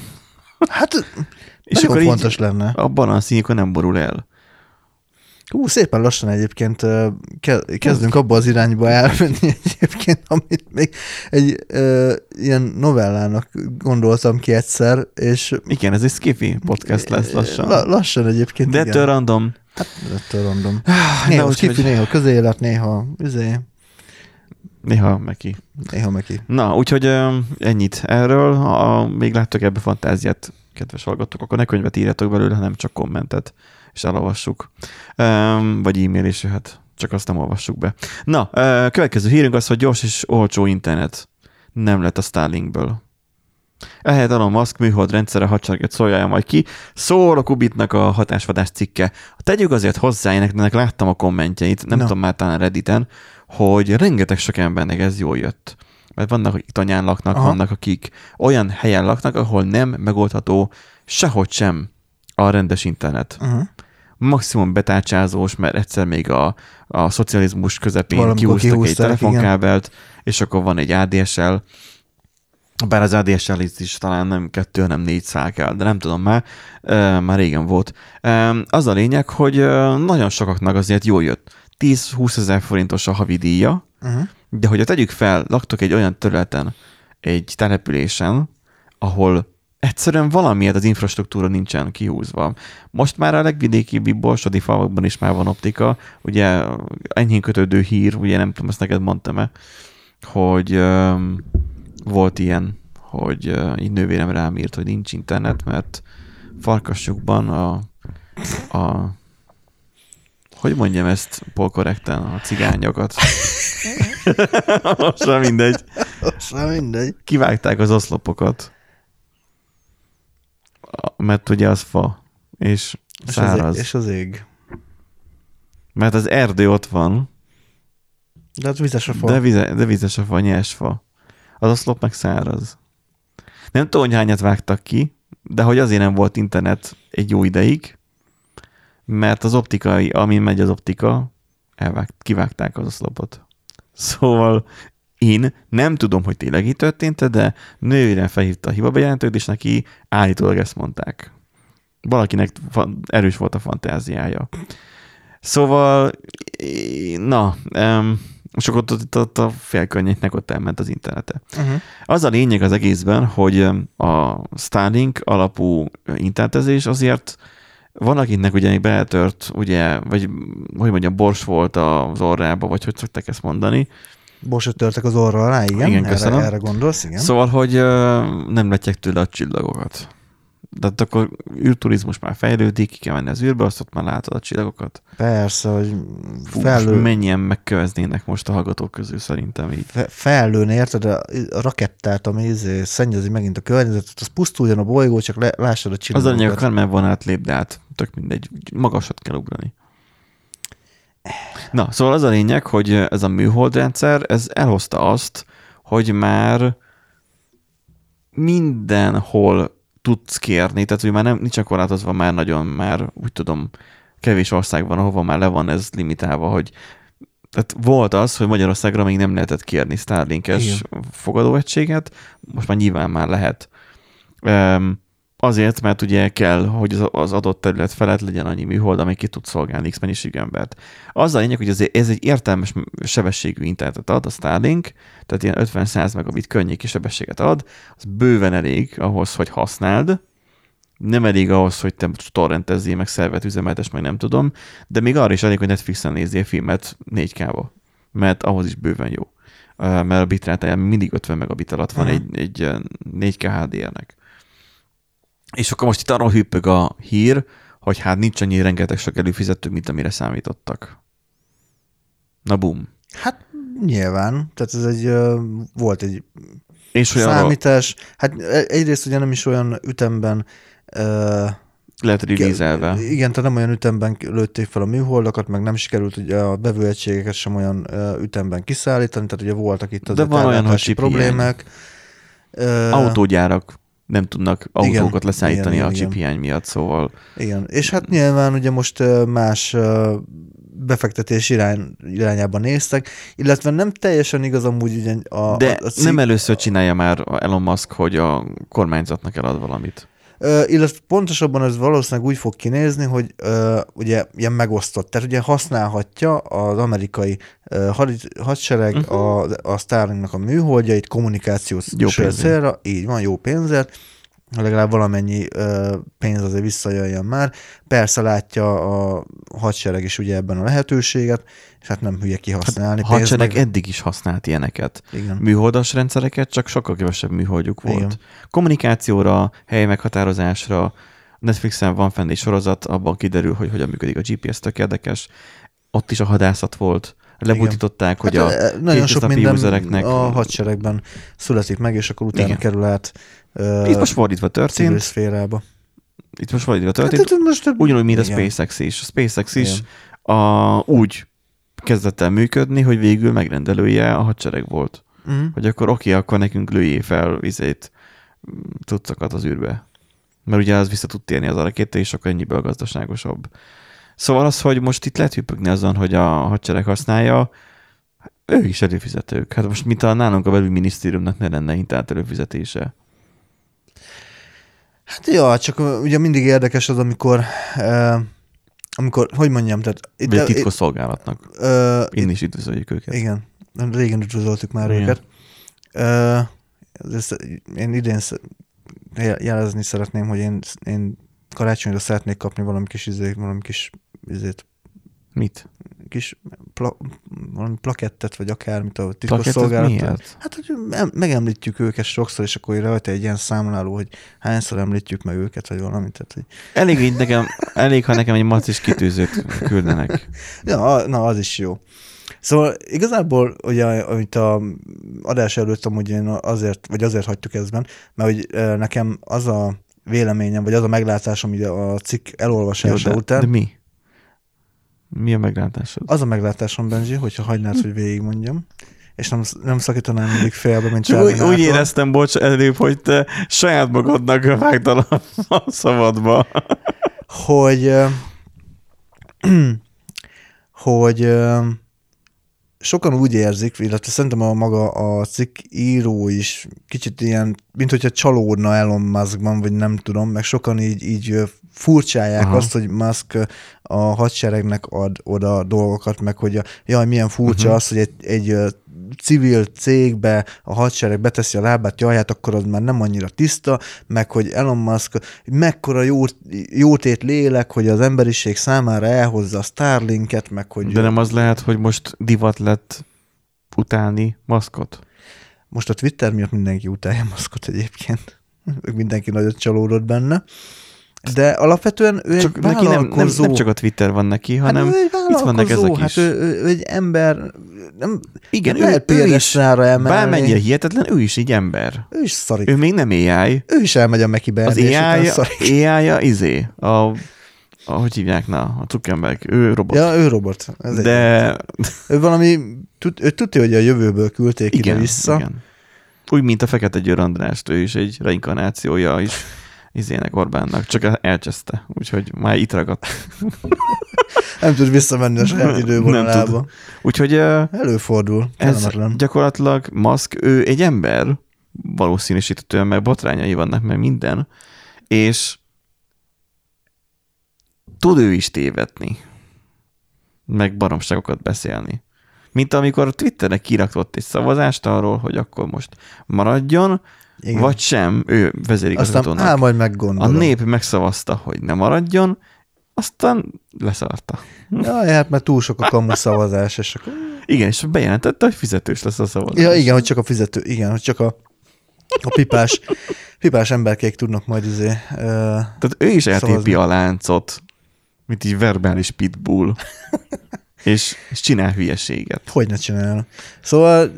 Hát
És akkor így
fontos lenne.
abban a színikon nem borul el.
Hú, szépen lassan egyébként kezdünk abba az irányba elmenni (laughs) egyébként, amit még egy ö, ilyen novellának gondoltam ki egyszer, és
Igen, ez egy skiffy podcast lesz lassan.
La- lassan egyébként,
De ettől random.
Hát, ettől random.
Na,
Néha skifi, néha közélet, néha üzé,
Néha meki.
néha meki.
Na, úgyhogy ö, ennyit erről. Ha még láttok ebbe fantáziát, kedves hallgatók, akkor ne könyvet írjatok belőle, hanem csak kommentet, és elolvassuk. Um, vagy e-mail is jöhet, csak azt nem olvassuk be. Na, ö, következő hírünk az, hogy gyors és olcsó internet nem lett a Starlinkből. Ehelyett Elon Musk műhold rendszere hadsereget szolgálja majd ki. Szól a Kubitnak a hatásvadás cikke. Tegyük azért hozzá, én ennek láttam a kommentjeit, nem
Na.
tudom már talán Redditen, hogy rengeteg sok embernek ez jól jött. Mert vannak, akik tanyán laknak,
Aha.
vannak, akik olyan helyen laknak, ahol nem megoldható sehogy sem a rendes internet.
Uh-huh.
Maximum betárcsázós, mert egyszer még a, a szocializmus közepén
Valamikor
kihúztak egy
kihúzták,
telefonkábelt, és akkor van egy ADSL, bár az ADSL is talán nem kettő, hanem négy szál kell, de nem tudom már, e, már régen volt. E, az a lényeg, hogy nagyon sokaknak azért jól jött. 10-20 ezer forintos a havidíja,
Uh-huh.
de hogyha tegyük fel, laktok egy olyan területen, egy településen, ahol egyszerűen valamiért az infrastruktúra nincsen kihúzva. Most már a legvidékibb borsodi falvakban is már van optika, ugye enyhén kötődő hír, ugye nem tudom, ezt neked mondtam-e, hogy öm, volt ilyen, hogy ö, így nővérem rám írt, hogy nincs internet, mert farkasjukban a, a hogy mondjam ezt polkorrekten, a cigányokat. (laughs) (laughs) Most már mindegy.
Aztán mindegy.
Kivágták az oszlopokat. Mert ugye az fa, és
És az,
száraz.
ég, és az ég.
Mert az erdő ott van,
De hát vizes a fa.
de, vize, de vizes a fa, nyers fa. Az oszlop meg száraz. Nem tudom, hogy hányat vágtak ki, de hogy azért nem volt internet egy jó ideig, mert az optikai, amin megy az optika, elvágt, kivágták az oszlopot. Szóval én nem tudom, hogy tényleg így történt de nővérem felhívta a hibabejelentőt, és neki állítólag ezt mondták. Valakinek erős volt a fantáziája. Szóval, na, um, és akkor ott, ott, a félkörnyéknek ott elment az internete.
Uh-huh.
Az a lényeg az egészben, hogy a Starlink alapú internetezés azért van, akinek ugye még beletört, ugye, vagy hogy mondjam, bors volt az orrába, vagy hogy szokták ezt mondani.
Borsot törtek az orra alá, igen.
Igen,
erre,
köszönöm.
erre gondolsz, igen.
Szóval, hogy nem letják tőle a csillagokat. De hát akkor űrturizmus már fejlődik, ki kell menni az űrbe, azt ott már látod a csillagokat.
Persze, hogy
Fú, most mennyien megköveznének most a hallgatók közül szerintem így.
fe- fellőni, érted, a, rakettát, ami izé, szennyezi megint a környezetet, az pusztuljon a bolygó, csak le, lássad a
Az
csillagokat.
lényeg, akár már van átlép, de hát tök mindegy, magasat kell ugrani. Na, szóval az a lényeg, hogy ez a műholdrendszer, ez elhozta azt, hogy már mindenhol tudsz kérni, tehát hogy már nem, nincs korlátozva már nagyon, már úgy tudom, kevés ország van, ahova már le van ez limitálva, hogy tehát volt az, hogy Magyarországra még nem lehetett kérni Starlinkes fogadóegységet, most már nyilván már lehet. Um, azért, mert ugye kell, hogy az- adott terület felett legyen annyi műhold, ami ki tud szolgálni X mennyiségű embert. Az a lényeg, hogy ez, ez egy értelmes sebességű internetet ad, a Starlink, tehát ilyen 50-100 megabit könnyéki sebességet ad, az bőven elég ahhoz, hogy használd, nem elég ahhoz, hogy te torrentezzél, meg szervet üzemeltes, meg nem tudom, de még arra is elég, hogy Netflixen nézzél filmet 4K-ba. mert ahhoz is bőven jó. Mert a bitrátája mindig 50 megabit alatt van
Mhm.
egy, egy ö, 4K HDR-nek. És akkor most itt arról hüppög a hír, hogy hát nincs annyi rengeteg sok előfizető, mint amire számítottak. Na bum.
Hát nyilván, tehát ez egy, volt egy
És hogy
számítás. Hát e- egyrészt ugye nem is olyan ütemben
lehet release
Igen, tehát nem olyan ütemben lőtték fel a műholdakat, meg nem sikerült ugye a bevőegységeket sem olyan ütemben kiszállítani, tehát ugye voltak itt az problémák. Ö,
autógyárak nem tudnak
Igen,
autókat leszállítani
igen,
a
igen,
chip miatt, szóval
Igen, és hát nyilván ugye most más befektetés irány, irányába néztek, illetve nem teljesen igaz amúgy ugye a,
De
a, a
nem először csinálja már Elon Musk, hogy a kormányzatnak elad valamit.
Illetve pontosabban ez valószínűleg úgy fog kinézni, hogy ö, ugye ilyen megosztott. Tehát ugye használhatja az amerikai had, hadsereg uh-huh. a, a Starlinknak a műholdjait kommunikációs célra, így van, jó pénzért, legalább valamennyi ö, pénz azért visszajöjjön már. Persze látja a hadsereg is ugye ebben a lehetőséget, és hát nem hülye kihasználni.
A hadsereg
meg-
eddig is használt ilyeneket.
Igen.
Műholdas rendszereket, csak sokkal kevesebb műholdjuk volt.
Igen.
Kommunikációra, hely meghatározásra, Netflixen van fenn egy sorozat, abban kiderül, hogy hogyan működik a GPS, tök érdekes. Ott is a hadászat volt. Lebutították, hogy a
hát, nagyon sok minden
usereknek-
a hadseregben születik meg, és akkor utána
Igen.
kerül át
Itt most fordítva történt,
szférába.
itt most fordítva történt,
Hát, hát, most,
ugyanúgy, mint a. SpaceX is. A SpaceX is
Igen.
a, úgy kezdett el működni, hogy végül megrendelője a hadsereg volt.
Mhm.
Hogy akkor oké, akkor nekünk lőjé fel izét, cuccokat az űrbe. Mert ugye az vissza tud térni az a rakéta, és akkor ennyiből gazdaságosabb. Szóval az, hogy most itt lehet hüppögni azon, hogy a hadsereg használja, ők is előfizetők. Hát most mint a nálunk a belügyminisztériumnak ne lenne internet előfizetése.
Hát ja, csak ö, ugye mindig érdekes az, amikor, uh, amikor, hogy mondjam, tehát itt,
Vagy titkos szolgálatnak.
uh,
Én is üdvözöljük őket.
igen, régen üdvözöltük már
Igen.
őket. Uh, ez, én idén jelezni szeretném, hogy én, én karácsonyra szeretnék kapni valami kis izét, valami kis izét,
Mit?
Kis pla, valami plakettet, vagy akármit a titkos
Plakettet
szolgálat.
miért?
Hát, hogy em- megemlítjük őket sokszor, és akkor rajta egy ilyen számláló, hogy hányszor említjük meg őket, vagy valamit. Tehát, hogy
Elég, így nekem, elég, ha nekem egy macis kitűzőt küldenek. (laughs)
Ja, na, az is jó. Szóval igazából, ugye, amit a adás előtt amúgy én azért, vagy azért hagytuk ezben, mert hogy nekem az a véleményem, vagy az a meglátásom ugye a cikk elolvasása
de,
után,
de mi? Mi a meglátásod?
az a meglátásom, Benji, hogyha hagynád, hogy végigmondjam, és nem, nem szakítanám mindig félbe, mint
Csak úgy, úgy éreztem, bocs, előbb, hogy te saját magadnak vágtad a, a szabadba.
hogy (clears throat) hogy sokan úgy érzik, illetve szerintem a maga a cikk író is kicsit ilyen, mint hogyha csalódna Elon Muskban, vagy nem tudom, meg sokan így, így furcsálják
Aha.
Azt, hogy Musk a hadseregnek ad oda dolgokat, meg hogy a, jaj, milyen furcsa uh-huh. az, hogy egy, egy civil cégbe a hadsereg beteszi a lábát, jaj, hát akkor az már nem annyira tiszta, meg hogy Elon Musk mekkora jó, jótét lélek, hogy az emberiség számára elhozza a Starlinket, meg hogy
De nem az lehet, hogy most divat lett utálni maszkot?
most a Twitter miatt mindenki utálja Muskot egyébként. Mindenki nagyot csalódott benne. De alapvetően ő
Csak
egy
neki nem, nem, nem csak a Twitter van neki, hanem
hát ő egy
itt vannak ezek
hát
is.
ő, ő, egy ember, nem,
Igen,
nem
ő,
lehet
ő is,
példesztára emelni.
bármennyire hihetetlen, ő is így ember.
Ő is szarik.
Ő még nem AI.
ő is elmegy a Mekibe.
Az AI-ja, AI-ja izé, a, ahogy hívják, na, a Zuckerberg, ő robot.
Ja, ő robot. Ez
De
egy, ő valami, tud, ő tudja, hogy a jövőből küldték
igen,
ide vissza.
igen. Úgy, mint a Fekete Győr Andrást, ő is egy reinkarnációja is izének Orbánnak, csak elcseszte, úgyhogy már itt ragadt. (laughs)
Nem tud visszamenni a saját idővonalába.
Úgyhogy
Előfordul.
ez gyakorlatilag Musk, ő egy ember, valószínűsíthetően, meg botrányai vannak, meg minden, és tud ő is tévedni, meg baromságokat beszélni. Mint amikor a Twitternek kiraktott egy szavazást arról, hogy akkor most maradjon,
Igen.
Vagy sem, ő
Aztán,
vezérigazgatónak.
á, majd
A
meggondolom.
nép megszavazta, hogy ne maradjon, aztán leszarta.
Jaj, hát mert túl sok a kamu szavazás, és akkor
Igen, és bejelentette, hogy fizetős lesz a szavazás.
Ja, igen, hogy csak a fizető, igen, hogy csak a, a pipás, pipás emberkék tudnak majd izé, uh,
Tehát ő is eltépi
Szavazni.
a láncot, mint így verbális pitbull. (laughs) és, és csinál hülyeséget.
hogy ne csinálna. Szóval...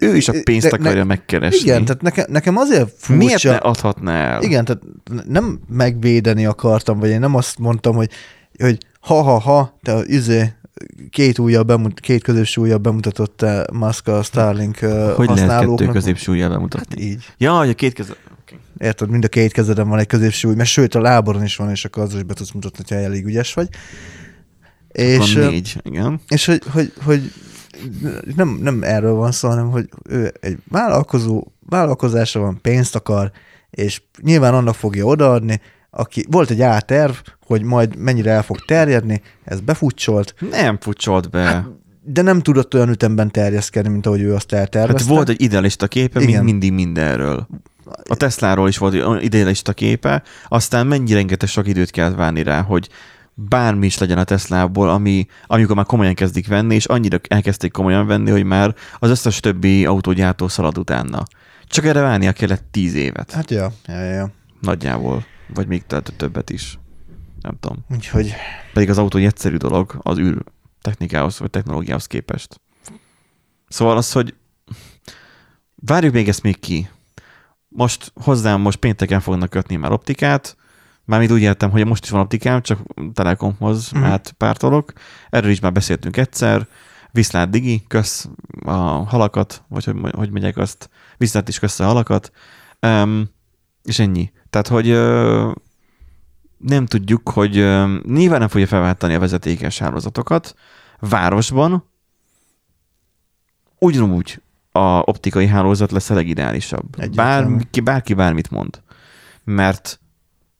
Ő is a pénzt
de-
akarja
ne-
megkeresni.
Igen, tehát nekem, nekem azért furcsa...
Miért ne adhatná el?
Igen, tehát nem megvédeni akartam, vagy én nem azt mondtam, hogy, hogy ha-ha-ha, te izé, két újabb, bemut, két közös újabb bemutatott Musk a Starlink
Hogy
használóknak.
kettő középsúlyjal bemutatni?
Hát így.
Ja, hogy a két kezed... Okay.
Érted, mind a két kezeden van egy középsúly, mert sőt a lábon is van, és akkor az is be tudsz mutatni, hogyha elég ügyes vagy. És, ö,
négy, igen.
és hogy, hogy, hogy nem, nem erről van szó, hanem hogy ő egy vállalkozó, vállalkozása van, pénzt akar, és nyilván annak fogja odaadni, aki, volt egy áterv, hogy majd mennyire el fog terjedni, ez befutcsolt,
Nem futcsolt be. Hát,
de nem tudott olyan ütemben terjeszkedni, mint ahogy ő azt
hát
eltervezte.
volt egy idealista képe, mint mindig mindenről. A Tesláról is volt idealista képe, aztán mennyi rengeteg sok időt kellett várni rá, hogy bármi is legyen a Teslából, ami, amikor már komolyan kezdik venni, és annyira elkezdték komolyan venni, hogy már az összes többi autógyártó szalad utána. Csak erre várnia kellett tíz évet.
Hát ja, ja, ja.
Nagyjából. Vagy még többet is. Nem tudom.
Úgyhogy
Pedig az autó egy egyszerű dolog az űr technikához vagy technológiához képest. Szóval az, hogy várjuk még ezt még ki. Most hozzám most pénteken fognak kötni már optikát, mármint úgy értem, hogy most is van optikám, csak Telekomhoz mm. átpártolok. Erről is már beszéltünk egyszer. Viszlát Digi, kösz a halakat, vagy hogy, hogy megyek azt, viszlát is kösz a halakat. Um, és ennyi. Tehát, hogy ö, nem tudjuk, hogy ö, nyilván nem fogja felváltani a vezetékes hálózatokat. Városban ugyanúgy a optikai hálózat lesz a legideálisabb. Bárki, bárki bármit mond. Mert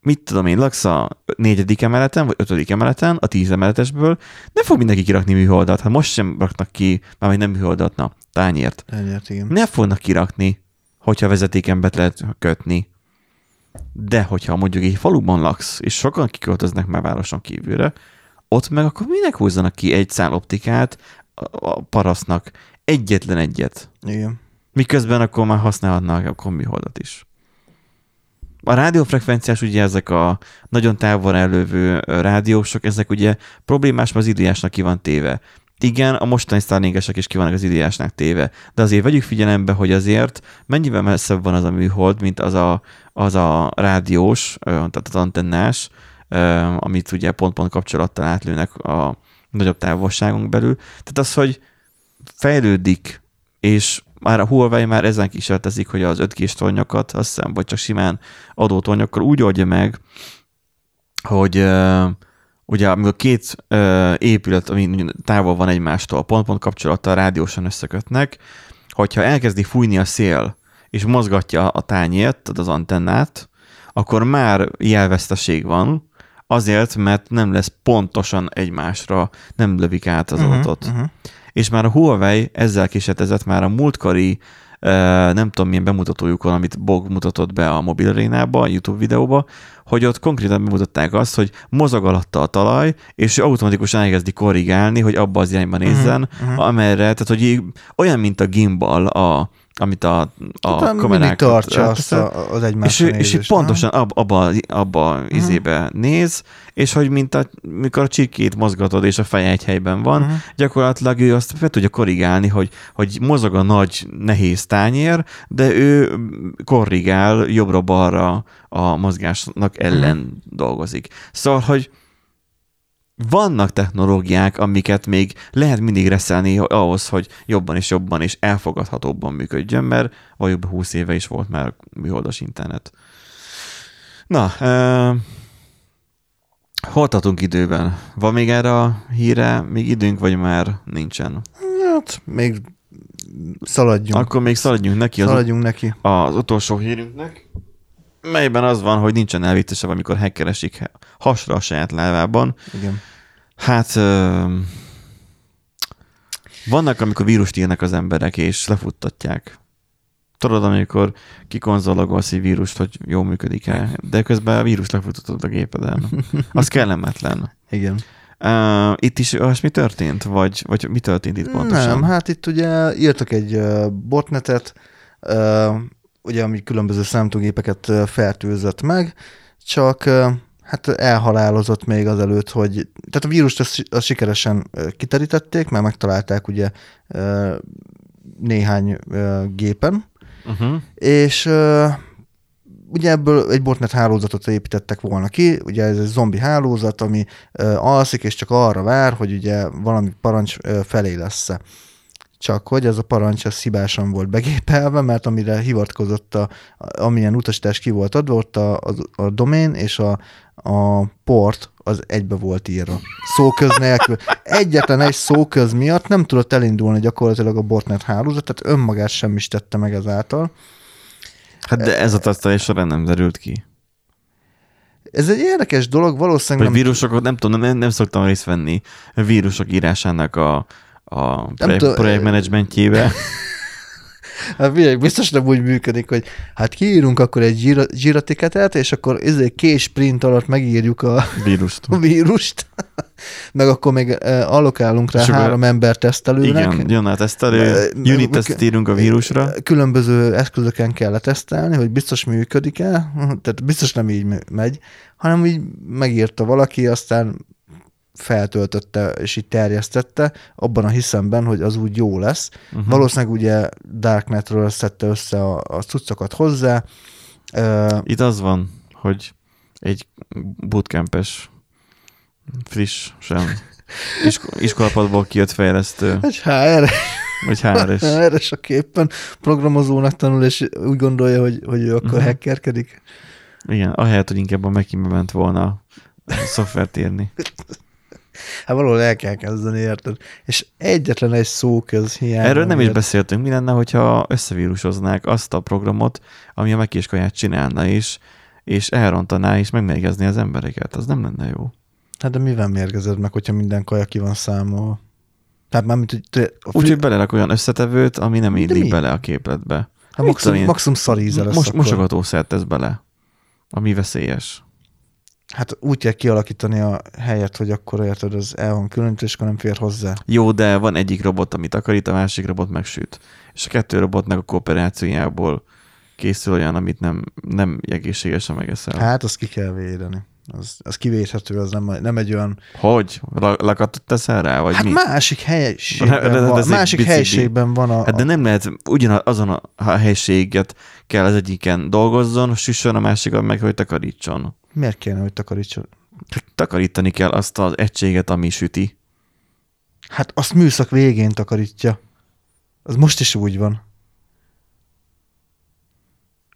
mit tudom én, laksz a negyedik emeleten, vagy ötödik emeleten, a tíz emeletesből, nem fog mindenki kirakni műholdat. Hát most sem raknak ki, már nem műholdat, na, tányért.
ennyiért, igen.
Nem fognak kirakni, hogyha vezetéken be lehet kötni. De hogyha mondjuk egy faluban laksz, és sokan kiköltöznek már városon kívülre, ott meg akkor minek húzzanak ki egy szál optikát a parasztnak? Egyetlen egyet.
Igen.
Miközben akkor már használhatnak a kombiholdat is. A rádiófrekvenciás, ugye ezek a nagyon távol elövő ö, rádiósok, ezek ugye problémás, mert az időjásnak ki van téve. Igen, a mostani Starlinkesek is ki vannak az időjásnak téve, de azért vegyük figyelembe, hogy azért mennyivel messzebb van az a műhold, mint az a, az a rádiós, tehát az antennás, amit ugye pont-pont kapcsolattal átlőnek a nagyobb távolságon belül. Tehát az, hogy fejlődik, és már a Huawei már ezen kísérletezik, hogy az 5 g tornyokat, azt hiszem, vagy csak simán adótornyokkal úgy oldja meg, hogy uh, ugye amikor két uh, épület, ami távol van egymástól, pont-pont kapcsolattal rádiósan összekötnek, hogyha elkezdi fújni a szél, és mozgatja a tányért, tehát az antennát, akkor már jelveszteség van, azért, mert nem lesz pontosan egymásra, nem lövik át az adatot.
Uh-huh.
És már a Huawei ezzel kísérletezett már a múltkori nem tudom milyen bemutatójukon, amit Bog mutatott be a mobil arénába, a YouTube videóba, hogy ott konkrétan bemutatták azt, hogy mozog alatta a talaj, és automatikusan elkezdi korrigálni, hogy abba az irányba nézzen,
mhm.
amerre, tehát hogy olyan, mint a gimbal, a, amit a, a
mindig
kamerákat
tartsa azt
elteszed.
a, az
És
egymásra
és
nézést,
pontosan ab, abba, abba
Mhm.
izébe néz, és hogy mint a, mikor a csirkét mozgatod, és a feje egy helyben van,
Mhm.
gyakorlatilag ő azt be tudja korrigálni, hogy, hogy mozog a nagy, nehéz tányér, de ő korrigál jobbra-balra a mozgásnak ellen
Mhm.
dolgozik. Szóval, hogy vannak technológiák, amiket még lehet mindig reszelni ahhoz, hogy jobban és jobban és elfogadhatóbban működjön, mert valójában 20 éve is volt már műholdas internet. Na, uh, hol tartunk időben? Van még erre a híre még időnk, vagy már nincsen?
Hát, még szaladjunk.
Akkor még szaladjunk neki az,
Szaladjunk neki.
az utolsó hírünknek, melyben az van, hogy nincsen elvittesebb, amikor hackeresik hasra a saját lábában.
Igen.
Hát vannak, amikor vírust írnak az emberek, és lefuttatják. Tudod, amikor kikonzologolsz egy vírust, hogy jól működik-e, de közben a vírus lefuttatod a gépeden. Az kellemetlen.
Igen.
Uh, itt is olyasmi történt? Vagy, vagy mi történt itt pontosan?
Nem, hát itt ugye írtak egy botnetet, uh, ugye, ami különböző számítógépeket fertőzött meg, csak hát elhalálozott még azelőtt, hogy tehát a vírust azt, azt sikeresen kiterítették, mert megtalálták ugye néhány gépen,
Uh-huh.
és ugye ebből egy botnet hálózatot építettek volna ki, ugye ez egy zombi hálózat, ami alszik, és csak arra vár, hogy ugye valami parancs felé lesz -e. Csak hogy ez a parancs az hibásan volt begépelve, mert amire hivatkozott, a, amilyen utasítás ki volt adva, ott a, a, a domén és a, a port az egybe volt írva. Szóköz nélkül. Egyetlen egy szóköz miatt nem tudott elindulni gyakorlatilag a botnet hálózat, tehát önmagát sem is tette meg ezáltal.
Hát de ez a tesztelés során nem derült ki.
Ez egy érdekes dolog, valószínűleg
Vagy vírusokat, nem tudom, nem, nem szoktam részt venni a vírusok írásának a, a projekt, projektmenedzsmentjébe. (laughs)
Hát figyelj, biztos nem úgy működik, hogy hát kiírunk akkor egy zsíra, zsíratiketet, és akkor ezzel kés sprint alatt megírjuk a,
Vírust.
a (laughs) vírust, meg akkor még eh, allokálunk rá
És
három ember tesztelőnek.
Igen, jön a tesztelő,
Ö,
unit testet írunk a vírusra.
Különböző eszközöken kell letesztelni, hogy biztos működik-e, tehát biztos nem így me- megy, hanem így megírta valaki, aztán feltöltötte és így terjesztette, abban a hiszemben, hogy az úgy jó lesz. Uh-huh. Valószínűleg ugye Darknetről szedte össze a, a cuccokat hozzá.
Itt az van, hogy egy bootcampes, friss, sem (laughs) isko- iskolapadból kijött fejlesztő,
Egy HR,
vagy HRS.
HR-es (laughs) a képen programozónak tanul, és úgy gondolja, hogy, hogy ő akkor uh-huh. hackerkedik.
Igen, ahelyett, hogy inkább a Mac-be ment volna a szoftvert írni. (laughs)
Hát valahol el kell kezdeni, érted? És egyetlen egy szóköz hiány.
Erről nem is
miatt-
beszéltünk. Mi lenne, hogyha összevírusoznák azt a programot, ami a Mac kaját csinálna is, és elrontaná és megmérgezni az embereket. Az nem lenne jó.
Hát de mivel mérgezed meg, hogyha minden kaja ki van számolva? Tehát mármint, hogy te, a
Úgyhogy belerak olyan összetevőt, ami nem illik bele a képletbe.
hát maximum, maximum szaríze lesz
Most,
akkor.
mosogatószert tesz bele, ami veszélyes.
Hát úgy kell kialakítani a helyet, hogy akkor érted, az el van különítve, és akkor nem fér hozzá.
Jó, de van egyik robot, ami takarít, a másik robot megsüt. És a kettő robotnak a kooperációjából készül olyan, amit nem, nem egészségesen megeszel.
Hát azt ki kell védeni. Az, az kivédhető, az nem, nem egy olyan...
Hogy? La- Lakatot teszel rá, vagy
Hát
mi?
másik
de-
helyiségben
de
van, másik
bicikli.
helyiségben van a...
Hát de nem lehet, ugyanazon a a helységet kell az egyiken dolgozzon, süssön, a másikon meg, hogy takarítson.
Miért kéne, hogy takarítson?
Takarítani kell azt az egységet, ami süti.
Hát azt műszak végén takarítja. Az most is úgy van.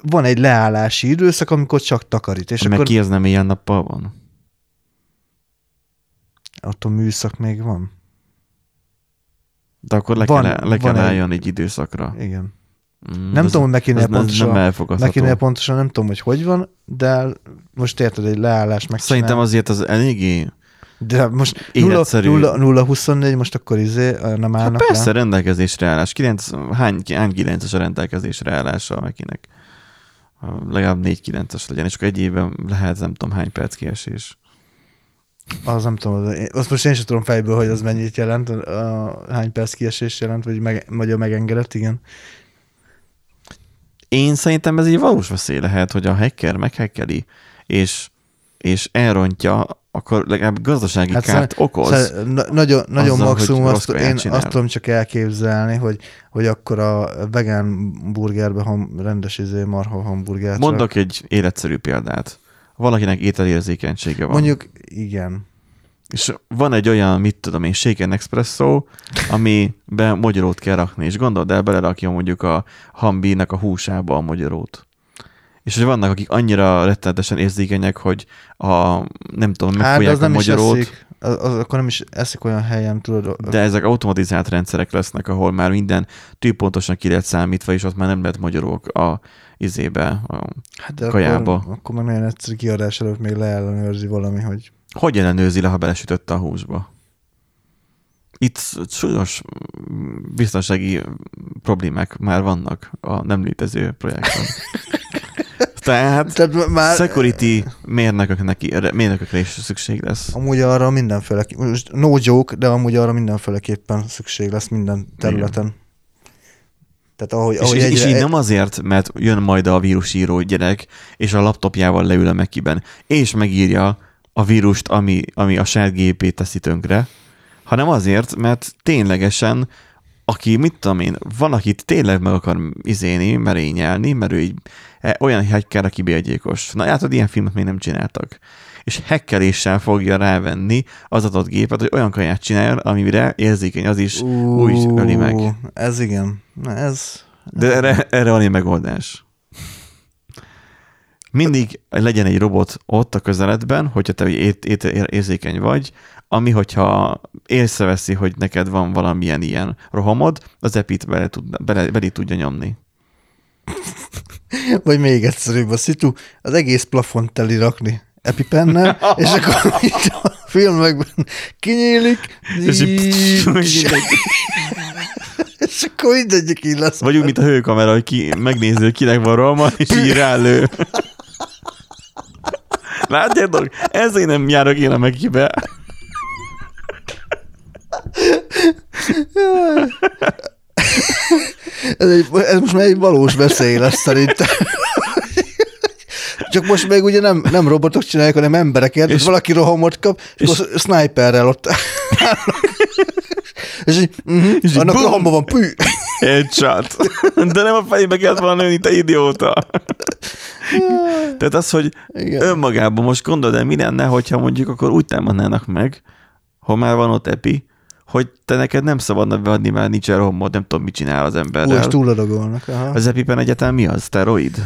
Van egy leállási időszak, amikor csak takarít, és
meg
akkor
ki az nem ilyen nappal van?
attól műszak még van.
De akkor le
Van-
kell, le kell
egy-
álljon egy időszakra.
Igen.
Mm,
Nem
az-
tudom, hogy nekinél pontosan,
nem
nekinél pontosan nem tudom, hogy hogy van, de most érted, egy leállás meg
Szerintem azért az eléggé...
De most 0,
életszerű.
0, 0 24, most akkor izé nem
Hát
állnak
persze,
le.
rendelkezésre állás. 9, hány, hány 9-es a rendelkezésre állása akinek? Legalább 4-9-es legyen, és akkor egy évben lehet nem tudom hány perc kiesés.
Az nem tudom, az, azt most én sem tudom fejből, hogy az mennyit jelent, a, hány perc kiesés jelent, vagy, meg, vagy a megengedett, igen.
Én szerintem ez egy valós veszély lehet, hogy a hacker meghackeli, és, és elrontja, akkor legalább gazdasági hát kárt
szóval-
okoz.
Szóval, na, nagyon, nagyon
azzal,
maximum azt, én
csinál.
azt tudom csak elképzelni, hogy, hogy akkor a vegán burgerbe ham, rendes izé marha hamburgert.
Mondok egy életszerű példát. Valakinek ételérzékenysége van.
Mondjuk igen.
És van egy olyan, mit tudom én, shaken espresso, amiben mogyorót kell rakni, és gondold el, belerakja mondjuk a hambinak a húsába a mogyorót. És hogy vannak, akik annyira rettenetesen érzékenyek, hogy a, nem tudom,
Hát,
megfogják
az
a
nem is
mogyorót,
eszik. Az, az, akkor nem is eszik olyan helyen, tudod.
de ezek automatizált rendszerek lesznek, ahol már minden tűpontosan ki lehet számítva, és ott már nem lehet magyarók a izébe. A...
hát de
kajába.
Akkor, akkor meg nagyon egyszerű kiadás előtt még leellenőrzi valami, hogy
Hogy ellenőrzi le, ha belesütötte a húsba? Itt súlyos biztonsági problémák már vannak a nem létező projektben. (laughs) Tehát
Tehát már
security mérnököknek, mérnökökre is szükség lesz.
amúgy arra mindenféle, no joke, de amúgy arra mindenféleképpen szükség lesz minden területen. Tehát ahogy,
És,
ahogy
és, és
egyre-
így nem azért, mert jön majd a vírusíró gyerek, és a laptopjával leül a Mekiben, és megírja a vírust, ami, ami a saját gépét teszi tönkre, hanem azért, mert ténylegesen, aki, mit tudom én, van, akit tényleg meg akar izéni, merényelni, mert ő így e, olyan hacker, aki bélgyékos. Na, hát ilyen filmet még nem csináltak. És hackeréssel fogja rávenni az adott gépet, hogy olyan kaját csináljon, amire érzékeny az is, úgy öli meg.
Ez igen. Na ez...
De erre, erre van egy megoldás. Mindig legyen egy robot ott a közeledben, hogyha te ét, ét, érzékeny vagy, ami, hogyha észreveszi, hogy neked van valamilyen ilyen rohamod, az epit bele, tud, bele, bele tudja nyomni. (laughs)
Vagy még egyszerűbb a szitu, az egész plafont teli rakni epipennel, és akkor (laughs) itt a filmekben kinyílik,
És így- (laughs)
és akkor mindegyik így lesz.
Vagy úgy, mint a hőkamera, hogy ki, megnézi, hogy kinek van rohama, és így rálő. Látjátok? Ezért nem járok én a megibe.
Ez, egy, ez most már egy valós veszély lesz szerintem. Csak most még ugye nem, nem robotok csinálják, hanem embereket, és
És-
valaki rohamot kap, és,
és-
akkor sniperrel ott (laughs) és így, uh-huh,
És így
annak rohamba van, pű.
Headshot. De nem a fejébe kellett volna nőni, te idióta. Tehát az, hogy
Igen.
önmagában most gondold el, mi lenne, hogyha mondjuk akkor úgy támadnának meg, ha már van ott epi, hogy te neked nem szabadna beadni, mert nincs rohamod, nem tudom, mit csinál az emberrel.
túladagolnak. Aha.
Az epipen egyáltalán mi az? Steroid?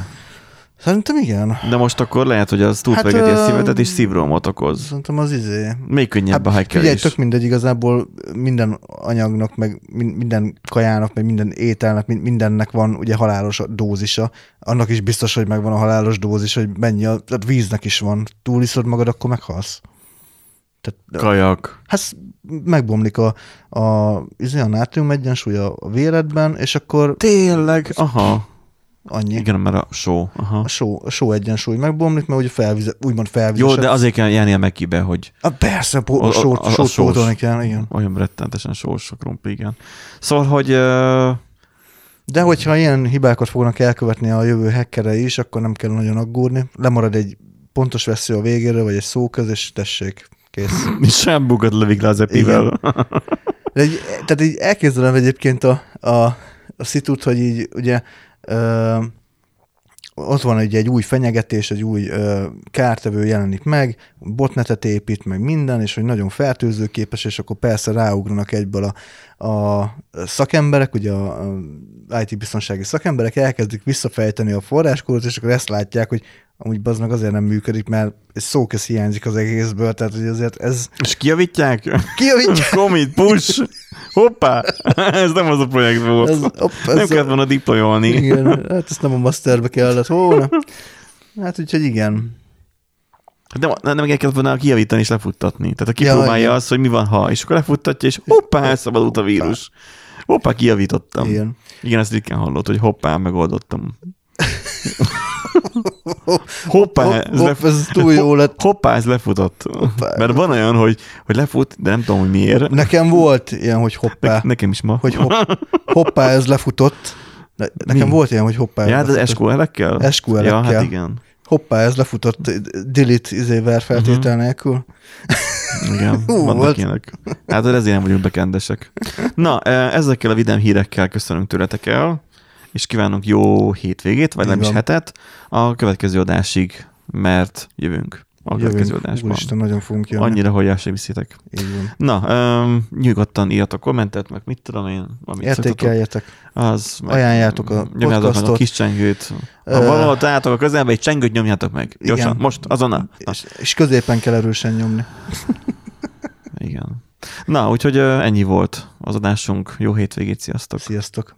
Szerintem igen.
De most akkor lehet, hogy az
Hát,
túlpörgeti a szívedet, és szívrohamot okoz.
Szerintem az izé.
Még könnyebb a
Hát,
hacker
figyelj,
is.
tök mindegy, igazából minden anyagnak, meg min- minden kajának, meg minden ételnek, min- mindennek van ugye halálos dózisa. Annak is biztos, hogy megvan a halálos dózis, hogy mennyi, a, tehát víznek is van. Túliszod magad, akkor meghalsz. Tehát,
Kajak.
hát megbomlik a, a, izé, a nátrium egyensúly a a véredben, és akkor
Tényleg? Aha.
Annyi.
Igen, mert a só. Aha.
A só, a só egyensúly megbomlik, mert ugye felvize, úgymond felvizes.
Jó, de azért kell járni a mekibe, hogy
A, persze, po-
A- a-
sót,
a- a
sót
sós.
pótolni kell, igen.
olyan rettentesen sós a krumpli, igen. Szóval, hogy uh,
De hogyha ilyen hibákat fognak elkövetni a jövő hackerei is, akkor nem kell nagyon aggódni. Lemarad egy pontos vesző a végéről, vagy egy szóköz, és tessék, kész. (laughs)
sem bukat lövik le az epivel.
De egy, tehát így elképzelem egyébként a, a, a szitut, hogy így ugye ö, ott van egy, egy új fenyegetés, egy új ö, kártevő jelenik meg, botnetet épít, meg minden, és hogy nagyon fertőzőképes, és akkor persze ráugranak egyből a, a szakemberek, ugye a, a IT-biztonsági szakemberek elkezdik visszafejteni a forráskódot, és akkor ezt látják, hogy amúgy az meg azért nem működik, mert szóköz hiányzik az egészből, tehát hogy azért ez
És kijavítják?
kijavítja. (laughs)
Commit, push! Hoppá! (laughs) Ez nem az a projekt volt.
Ez, op,
nem
ez
kellett volna deployolni.
Igen, hát ezt nem a masterbe kellett volna. Hát úgyhogy igen.
De nem, nem kellett volna kijavítani és lefuttatni. Tehát a
Ja, igen.
azt, hogy mi van, ha, és akkor lefuttatja, és hoppá, elszabadult a vírus. Hoppá, kijavítottam.
Igen.
Igen, ezt ritkán hallott, hogy hoppá, megoldottam. (laughs) Hoppá,
Hopp,
ez,
hopp, ez túl jó lett.
hoppá, ez lefutott. Mert van olyan, hogy, hogy lefut, de nem tudom, hogy miért.
Nekem volt ilyen, hogy hoppá,
Ne, nekem is ma.
hogy hopp, hoppá, ez lefutott. Ne, nekem
Mi?
volt ilyen, hogy hoppá,
ja, de
lefutott.
SQL-ekkel?
SQL-ekkel.
Ja, hát igen.
Hoppá, ez lefutott, delete izével feltétel nélkül.
Igen,
Hú,
vannak
volt.
ilyenek. Hát ezért nem vagyunk bekendesek. Na, e, ezekkel a vidám hírekkel köszönünk tőletek el, és kívánunk jó hétvégét, vagy nem is hetet a következő adásig, mert jövünk a következő adásban.
Úristen, nagyon fogunk jönni.
Annyira, hogy el sem viszitek. Na, um, nyugodtan írjatok kommentet, meg mit tudom én, amit szoktatok.
Értékeljetek.
Az, meg
Ajánljátok a
meg a
podcastot.
kis csengőt. Ha
Ö,
valahol találtok a közelben, egy csengőt nyomjátok meg. Gyorsan,
Igen.
most, azonnal. Na,
És, és középen kell erősen nyomni.
igen. Na, úgyhogy ennyi volt az adásunk. Jó hétvégét, sziasztok!
Sziasztok.